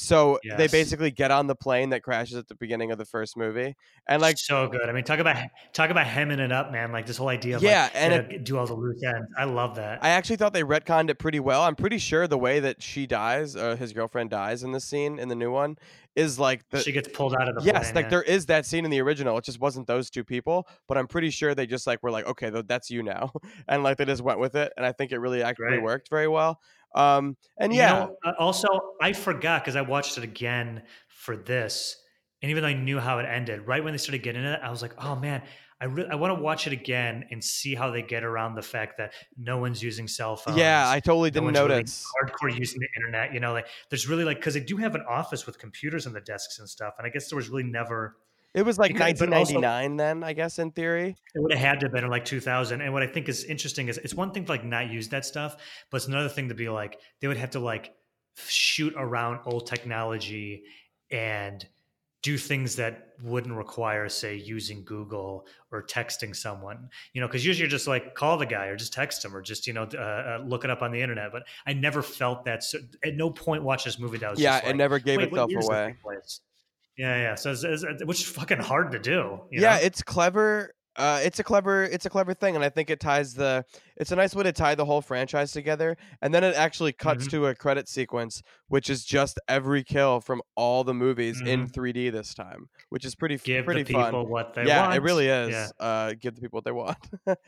So they basically get on the plane that crashes at the beginning of the first movie, and like so good. I mean, talk about talk about hemming it up, man. Like this whole idea of Yeah, like, and know, do all the loose ends. I love that. I actually thought they retconned it pretty well. I'm pretty sure the way that she dies, uh, his girlfriend dies in this scene in the new one, is like the she gets pulled out of the yes, plane, like yeah. there is that scene in the original. It just wasn't those two people, but I'm pretty sure they just like were like, okay, that's you now, and like they just went with it, and I think it really actually Great. worked very well. Um, and You yeah, know, uh, also, I forgot because I watched it again for this, and even though I knew how it ended, right when they started getting it, I was like, "Oh man, I re- I want to watch it again and see how they get around the fact that no one's using cell phones." yeah, I totally didn't really notice. hardcore using the internet. You know, like there's really like because they do have an office with computers on the desks and stuff, and I guess there was really never It was like because- but also- 1999 then, I guess in theory. it would have had to have been in like 2000 and what i think is interesting is it's one thing to like not use that stuff but it's another thing to be like they would have to like shoot around old technology and do things that wouldn't require say using google or texting someone you know because usually you're just like call the guy or just text him or just you know uh, uh, look it up on the internet but i never felt that so, at no point watch this movie that was Yeah, just it like, never gave itself year does this away. place?" Yeah yeah so it's, it's, which is fucking hard to do you yeah know? it's clever uh, it's a clever it's a clever thing and i think it ties the it's a nice way to tie the whole franchise together and then it actually cuts Mhm. to a credit sequence which is just every kill from all the movies in Mhm. 3d this time which is pretty give pretty the people fun what they yeah want it really is yeah. uh give the people what they want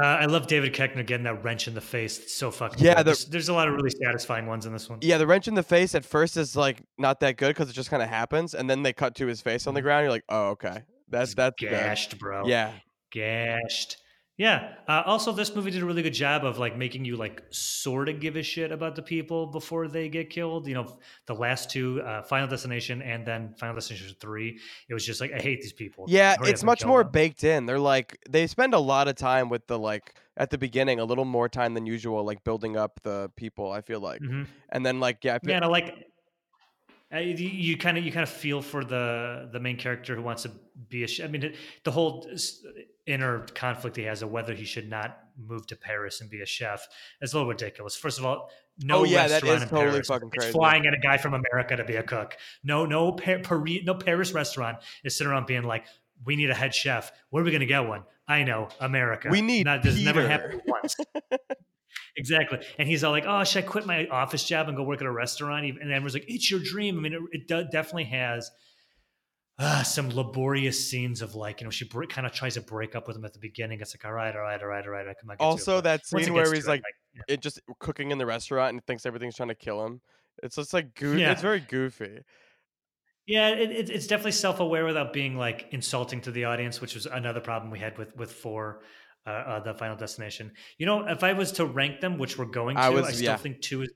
Uh, I love David Koechner getting that wrench in the face. It's so fucking Yeah, the- There's, there's a lot of really satisfying ones in this one. yeah the wrench in the face at first is like not that good because it just kind of happens and then they cut to his face on the ground you're like oh okay that's that's good. gashed, bro. yeah gashed. Yeah. Uh, also, this movie did a really good job of like making you like sort of give a shit about the people before they get killed. You know, the last two, uh, Final Destination and then Final Destination Three. It was just like I hate these people. Yeah, it's much more them. baked in. They're like they spend a lot of time with the like at the beginning, a little more time than usual, like building up the people. I feel like, Mhm. and then like yeah, I feel, Man, I like. Uh, You kind of you kind of feel for the the main character who wants to be a. I mean, the whole inner conflict he has of whether he should not move to Paris and be a chef is a little ridiculous. First of all, no Oh, yeah, that restaurant is in totally Paris fucking is crazy. flying in a guy from America to be a cook. No, no, pa- Paris, no Paris restaurant is sitting around being like, "We need a head chef. Where are we going to get one?" I know, America. We need Not, this never happened once. Exactly. And he's all like, oh, should I quit my office job and go work at a restaurant? And everyone's like, it's your dream. I mean, it, it definitely has uh, some laborious scenes of like, you know, she bre- kind of tries to break up with him at the beginning. It's like, all right, all right, all right, all right. I come back. also that scene where he's it, like yeah. it just cooking in the restaurant and thinks everything's trying to kill him. It's just like goofy. Yeah. it's very goofy. Yeah, it, it, it's definitely self-aware without being like insulting to the audience, which was another problem we had with with four, uh, uh, the Final Destination. You know, if I was to rank them, which we're going to, I I, still yeah. think two is,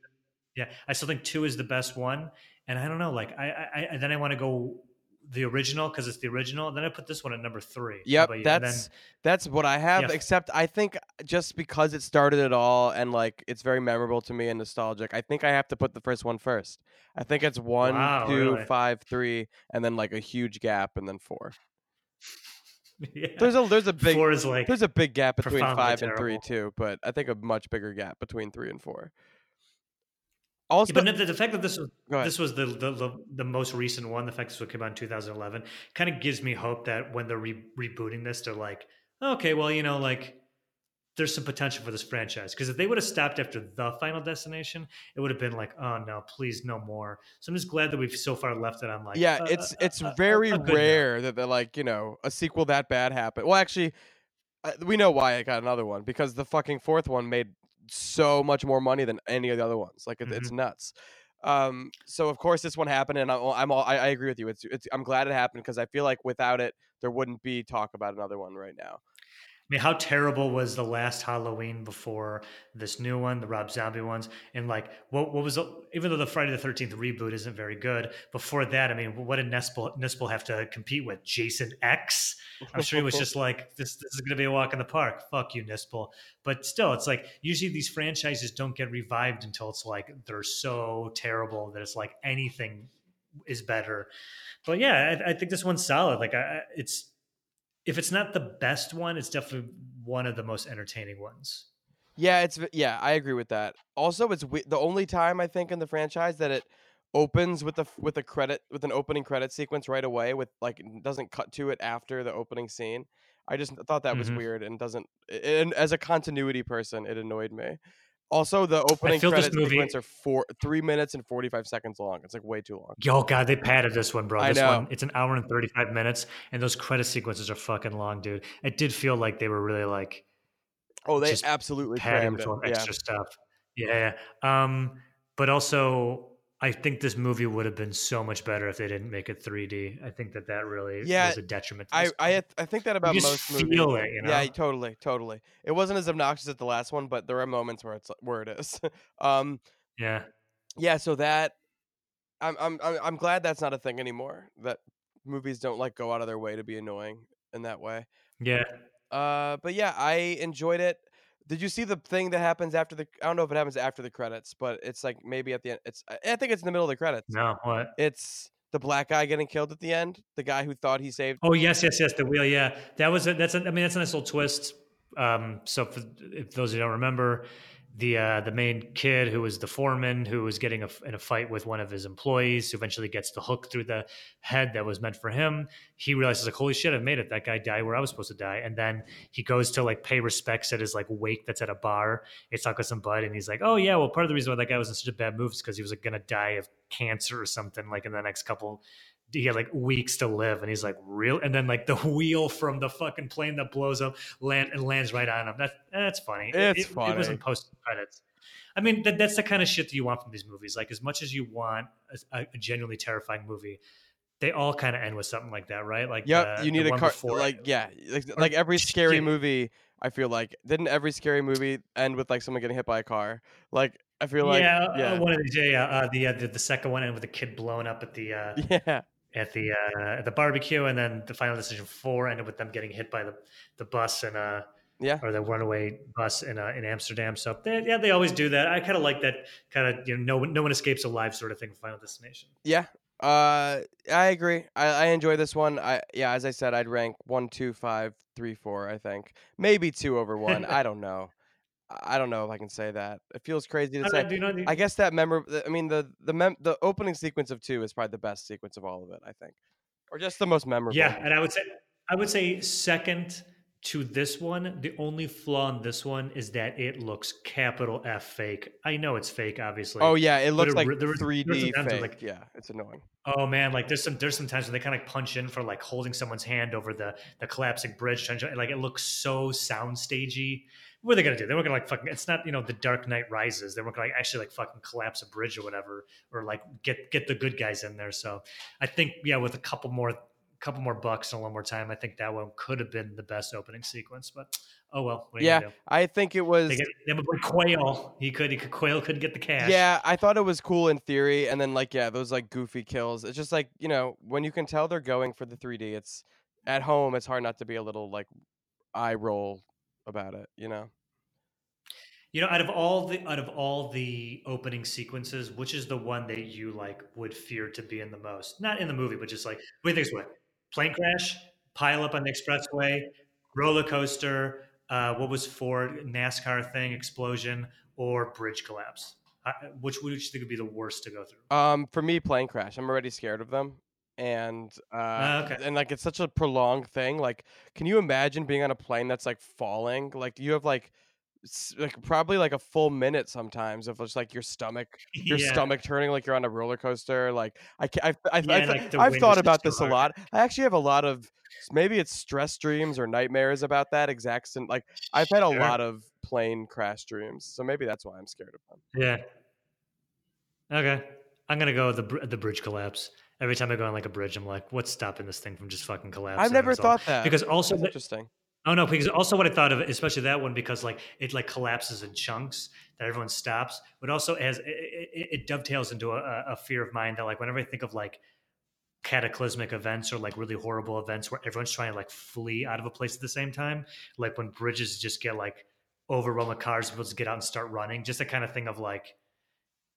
yeah, I still think two is the best one. And I don't know, like I, I, then I want to go the original because it's the original. Then I put this one at number three. Yep, that's then, that's what I have. Yeah. Except I think just because it started it all and like it's very memorable to me and nostalgic, I think I have to put the first one first. I think it's one, Wow, two, really? five, three, and then like a huge gap, and then four. yeah. There's a there's a big four is like there's a big gap between five and three too, but I think a much bigger gap between three and four. Also, Yeah, but the, the fact that this was this was the, the the the most recent one, the fact this one came out in 2011, kind of gives me hope that when they're re- rebooting this, they're like, okay, well, you know, like there's some potential for this franchise because if they would have stopped after the Final Destination, it would have been like, oh no, please no more. So I'm just glad that we've so far left it on like, yeah, a- it's it's a- very note. rare that they're like you know a sequel that bad happened. Well, actually, uh, we know why it got another one because the fucking fourth one made so much more money than any of the other ones. Like it, it's Mm-hmm. nuts. Um, so of course this one happened, and I'm I'm all, I, I agree with you. It's it's I'm glad it happened because I feel like without it there wouldn't be talk about another one right now. Mean, how terrible was the last Halloween before this new one, the Rob Zombie ones? And like, what what was the- even though the Friday the Thirteenth reboot isn't very good, before that, I mean, what did Nispel Nispel have to compete with? Jason X. I'm sure he was just like, this this is going to be a walk in the park. Fuck you, Nispel. But still, it's like usually these franchises don't get revived until it's like they're so terrible that it's like anything is better. But yeah, I, I think this one's solid. Like, I, I- it's if it's not the best one, it's definitely one of the most entertaining ones. Yeah, it's yeah, I agree with that. Also, it's the only time I think in the franchise that it opens with a with a credit with an opening credit sequence right away with like doesn't cut to it after the opening scene. I just thought that was Mhm. weird and doesn't and as a continuity person, it annoyed me. Also, the opening movie- sequence are four three minutes and forty five seconds long. It's like way too long. Yo, God, they padded this one, bro. This one, it's an hour and 35 minutes, and those credit sequences are fucking long, dude. It did feel like they were really like Oh, they absolutely crammed with it. Yeah. extra stuff. Yeah. Um, but also, I think this movie would have been so much better if they didn't make it 3D. I think that that really Yeah, was a detriment. To I I. I think that about most movies. it, you know. Yeah, totally, totally. It wasn't as obnoxious as the last one, but there are moments where it's where it is. um, yeah. yeah. So that I'm I'm I'm I'm glad that's not a thing anymore. That movies don't like go out of their way to be annoying in that way. Yeah. Uh, but yeah, I enjoyed it. Did you see the thing that happens after the? I don't know if it happens after the credits, but it's like maybe at the end. It's I think it's in the middle of the credits. No. What? It's the black guy getting killed at the end. The guy who thought he saved. Oh yes, yes, yes. The wheel. Yeah, that was. A, that's. A, I mean, that's a nice little twist. Um, so for, if those who don't remember, the uh, the main kid who was the foreman who was getting a, in a fight with one of his employees, who eventually gets the hook through the head that was meant for him. He realizes like, holy shit, I've made it. That guy died where I was supposed to die. And then he goes to like pay respects at his like wake that's at a bar. It's with some bud, and he's like, oh yeah, well part of the reason why that guy was in such a bad mood is because he was like gonna die of cancer or something like in the next couple he had like weeks to live and he's like real and then like the wheel from the fucking plane that blows up land and lands right on him. That's that's funny. It- It's it, it, wasn't post credits. I mean that, that's the kind of shit that you want from these movies. Like as much as you want a, a genuinely terrifying movie they all kind of end with something like that right? Like Yep, the- you need a car. before- Like yeah, like, like every scary movie. I feel like didn't every scary movie end with like someone getting hit by a car? Like I feel like yeah, yeah, Uh, one of these yeah uh, the, uh, the the second one ended with the kid blown up at the uh yeah, at the uh, at the barbecue, and then the Final Destination four ended with them getting hit by the, the bus and uh Yeah. or the runaway bus in uh, in Amsterdam. So they, yeah, they always do that. I kind of like that kind of you know no one no one escapes alive sort of thing. Final Destination. yeah. Uh, I agree. I, I enjoy this one. I yeah, as I said, I'd rank one, two, five, three, four. I think maybe two over one. I don't know. I don't know if I can say that. It feels crazy to I, say. do you know, I guess that member. I mean, the the mem- the opening sequence of two is probably the best sequence of all of it. I think, or just the most memorable. yeah, and I would say I would say second to this one. The only flaw in this one is that it looks capital F fake. I know it's fake, oh, obviously. Oh yeah, it looks it like re- there was- there was 3D fake. like- yeah, it's annoying. Oh man, like there's some there's some times when they kind of like punch in for like holding someone's hand over the the collapsing bridge, like it looks so soundstagey. What are they gonna do? They weren't gonna like fucking. It's not you know the Dark Knight Rises. They weren't gonna like actually like fucking collapse a bridge or whatever, or like get get the good guys in there. So I think yeah, with a couple more couple more bucks and a little more time, I think that one could have been the best opening sequence. But oh well, what are you Yeah? I think it was. They get they have a Quale. He could he could Quale couldn't get the cash. Yeah, I thought it was cool in theory, and then like yeah, those like goofy kills. It's just like you know when you can tell they're going for the 3D. It's at home. It's hard not to be a little like eye roll about it. You know. You know, out of all the out of all the opening sequences, which is the one that you like would fear to be in the most? Not in the movie, but just like what do you think? What plane crash, pile up on the expressway, roller coaster. Uh, what was Ford NASCAR thing, explosion, or bridge collapse? Uh, which would you think would be the worst to go through? Um, for me, plane crash. I'm already scared of them, and uh, Ah, okay. and like it's such a prolonged thing. Like, can you imagine being on a plane that's like falling? Like you have like. Like probably like a full minute sometimes of just like your stomach your Yeah. stomach turning like you're on a roller coaster. Like I, ca- I've, I've, Yeah, I've, like I've thought about this a lot. I actually have a lot of maybe it's stress dreams or nightmares about that exact. Sin- like I've had a Sure. lot of plane crash dreams, so maybe that's why I'm scared of them. Yeah. Okay. I'm gonna go with the the bridge collapse. Every time I go on like a bridge, I'm like, what's stopping this thing from just fucking collapsing? I've never That's all. thought that because also That's interesting. Oh no, because also what I thought of, especially that one, because like it like collapses in chunks that everyone stops, but also as it, it, it dovetails into a, a fear of mine that like whenever I think of like cataclysmic events or like really horrible events where everyone's trying to like flee out of a place at the same time, like when bridges just get like overrun with cars, people just get out and start running, just the kind of thing of like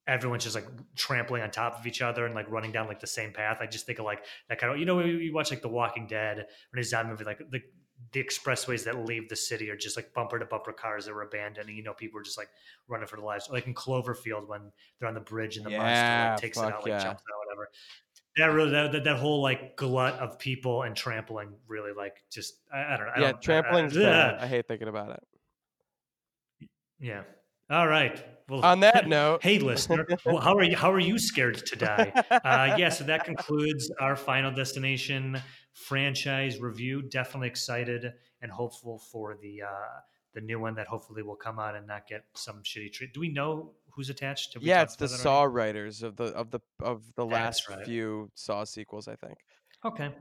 everyone's just like trampling on top of each other and like running down like the same path. I just think of like that kind of you know you watch like The Walking Dead or a zombie movie like the the expressways that leave the city are just like bumper to bumper cars that were abandoned and you know people are just like running for their lives. Like in cloverfield when they're on the bridge and the monster like takes it out like yeah. jumps out whatever. That really that, that, whole like glut of people and trampling really like just i, I don't know I yeah, don't, I- I, I hate thinking about it. yeah. All right. Well On that note, hey listener. Well, how are you how are you scared to die? Uh, yeah, so that concludes our Final Destination franchise review. Definitely excited and hopeful for the uh, the new one that hopefully will come out and not get some shitty treat. Do we know who's attached? Have yeah, it's the Saw already? writers of the of the of the That's last right. few Saw sequels, I think. Okay.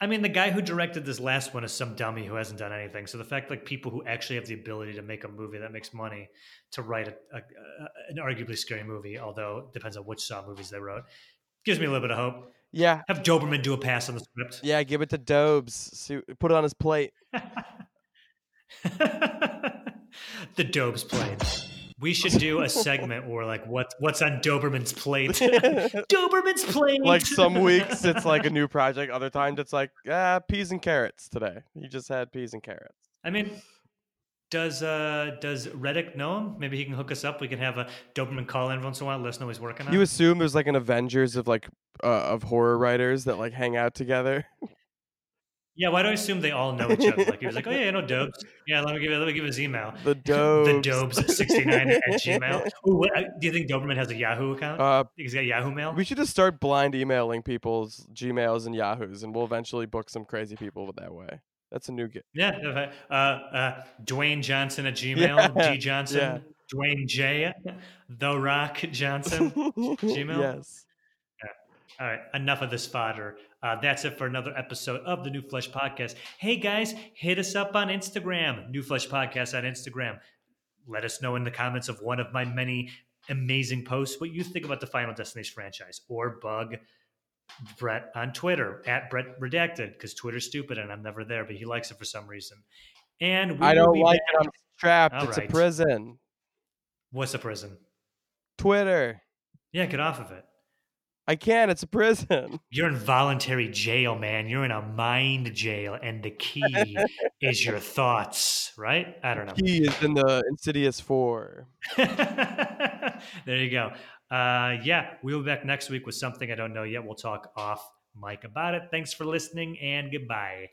I mean, the guy who directed this last one is some dummy who hasn't done anything. So the fact, like, people who actually have the ability to make a movie that makes money to write a, a, a, an arguably scary movie, although it depends on which Saw movies they wrote, gives me a little bit of hope. Yeah, Have Dauberman do a pass on the script. yeah, give it to Dobes. See, put it on his plate. the Dobes plate. We should do a segment where like what's what's on Dauberman's plate. Dauberman's plate. like some weeks it's like a new project, other times it's like ah peas and carrots today. You just had peas and carrots. I mean, does uh does Reddick know him? Maybe he can hook us up. We can have a Dauberman call in once in a while. Let us know what he's working on. You assume there's like an Avengers of like uh, of horror writers that like hang out together. yeah, why do I assume they all know each other? Like he was like, oh yeah, I know Dobes. Yeah, let me give let me give his email. The the Dobes. Dobes sixty nine at Gmail. Ooh, what, uh, do you think Dauberman has a Yahoo account? Uh, he's got Yahoo mail. we should just start blind emailing people's Gmails and Yahoos, and we'll eventually book some crazy people that way. That's a new get. Yeah, uh, uh, Dwayne Johnson at Gmail, Yeah, G Johnson, yeah. Dwayne J, The Rock Johnson. Gmail? Yes. All right, enough of this fodder. Uh, that's it for another episode of the New Flesh Podcast. Hey guys, hit us up on Instagram, New Flesh Podcast on Instagram. Let us know in the comments of one of my many amazing posts what you think about the Final Destination franchise, or bug Brett on Twitter at Brett Redacted because Twitter's stupid and I'm never there, but he likes it for some reason. And we I don't like back- it. I'm trapped. All it's right. a prison. What's a prison? Twitter. Yeah, get off of it. I can't. It's a prison. You're in voluntary jail, man. You're in a mind jail, and the key is your thoughts, right? I don't know. He is in the Insidious Four. there you go. Uh, yeah, we'll be back next week with something I don't know yet. We'll talk off mic about it. Thanks for listening, and goodbye.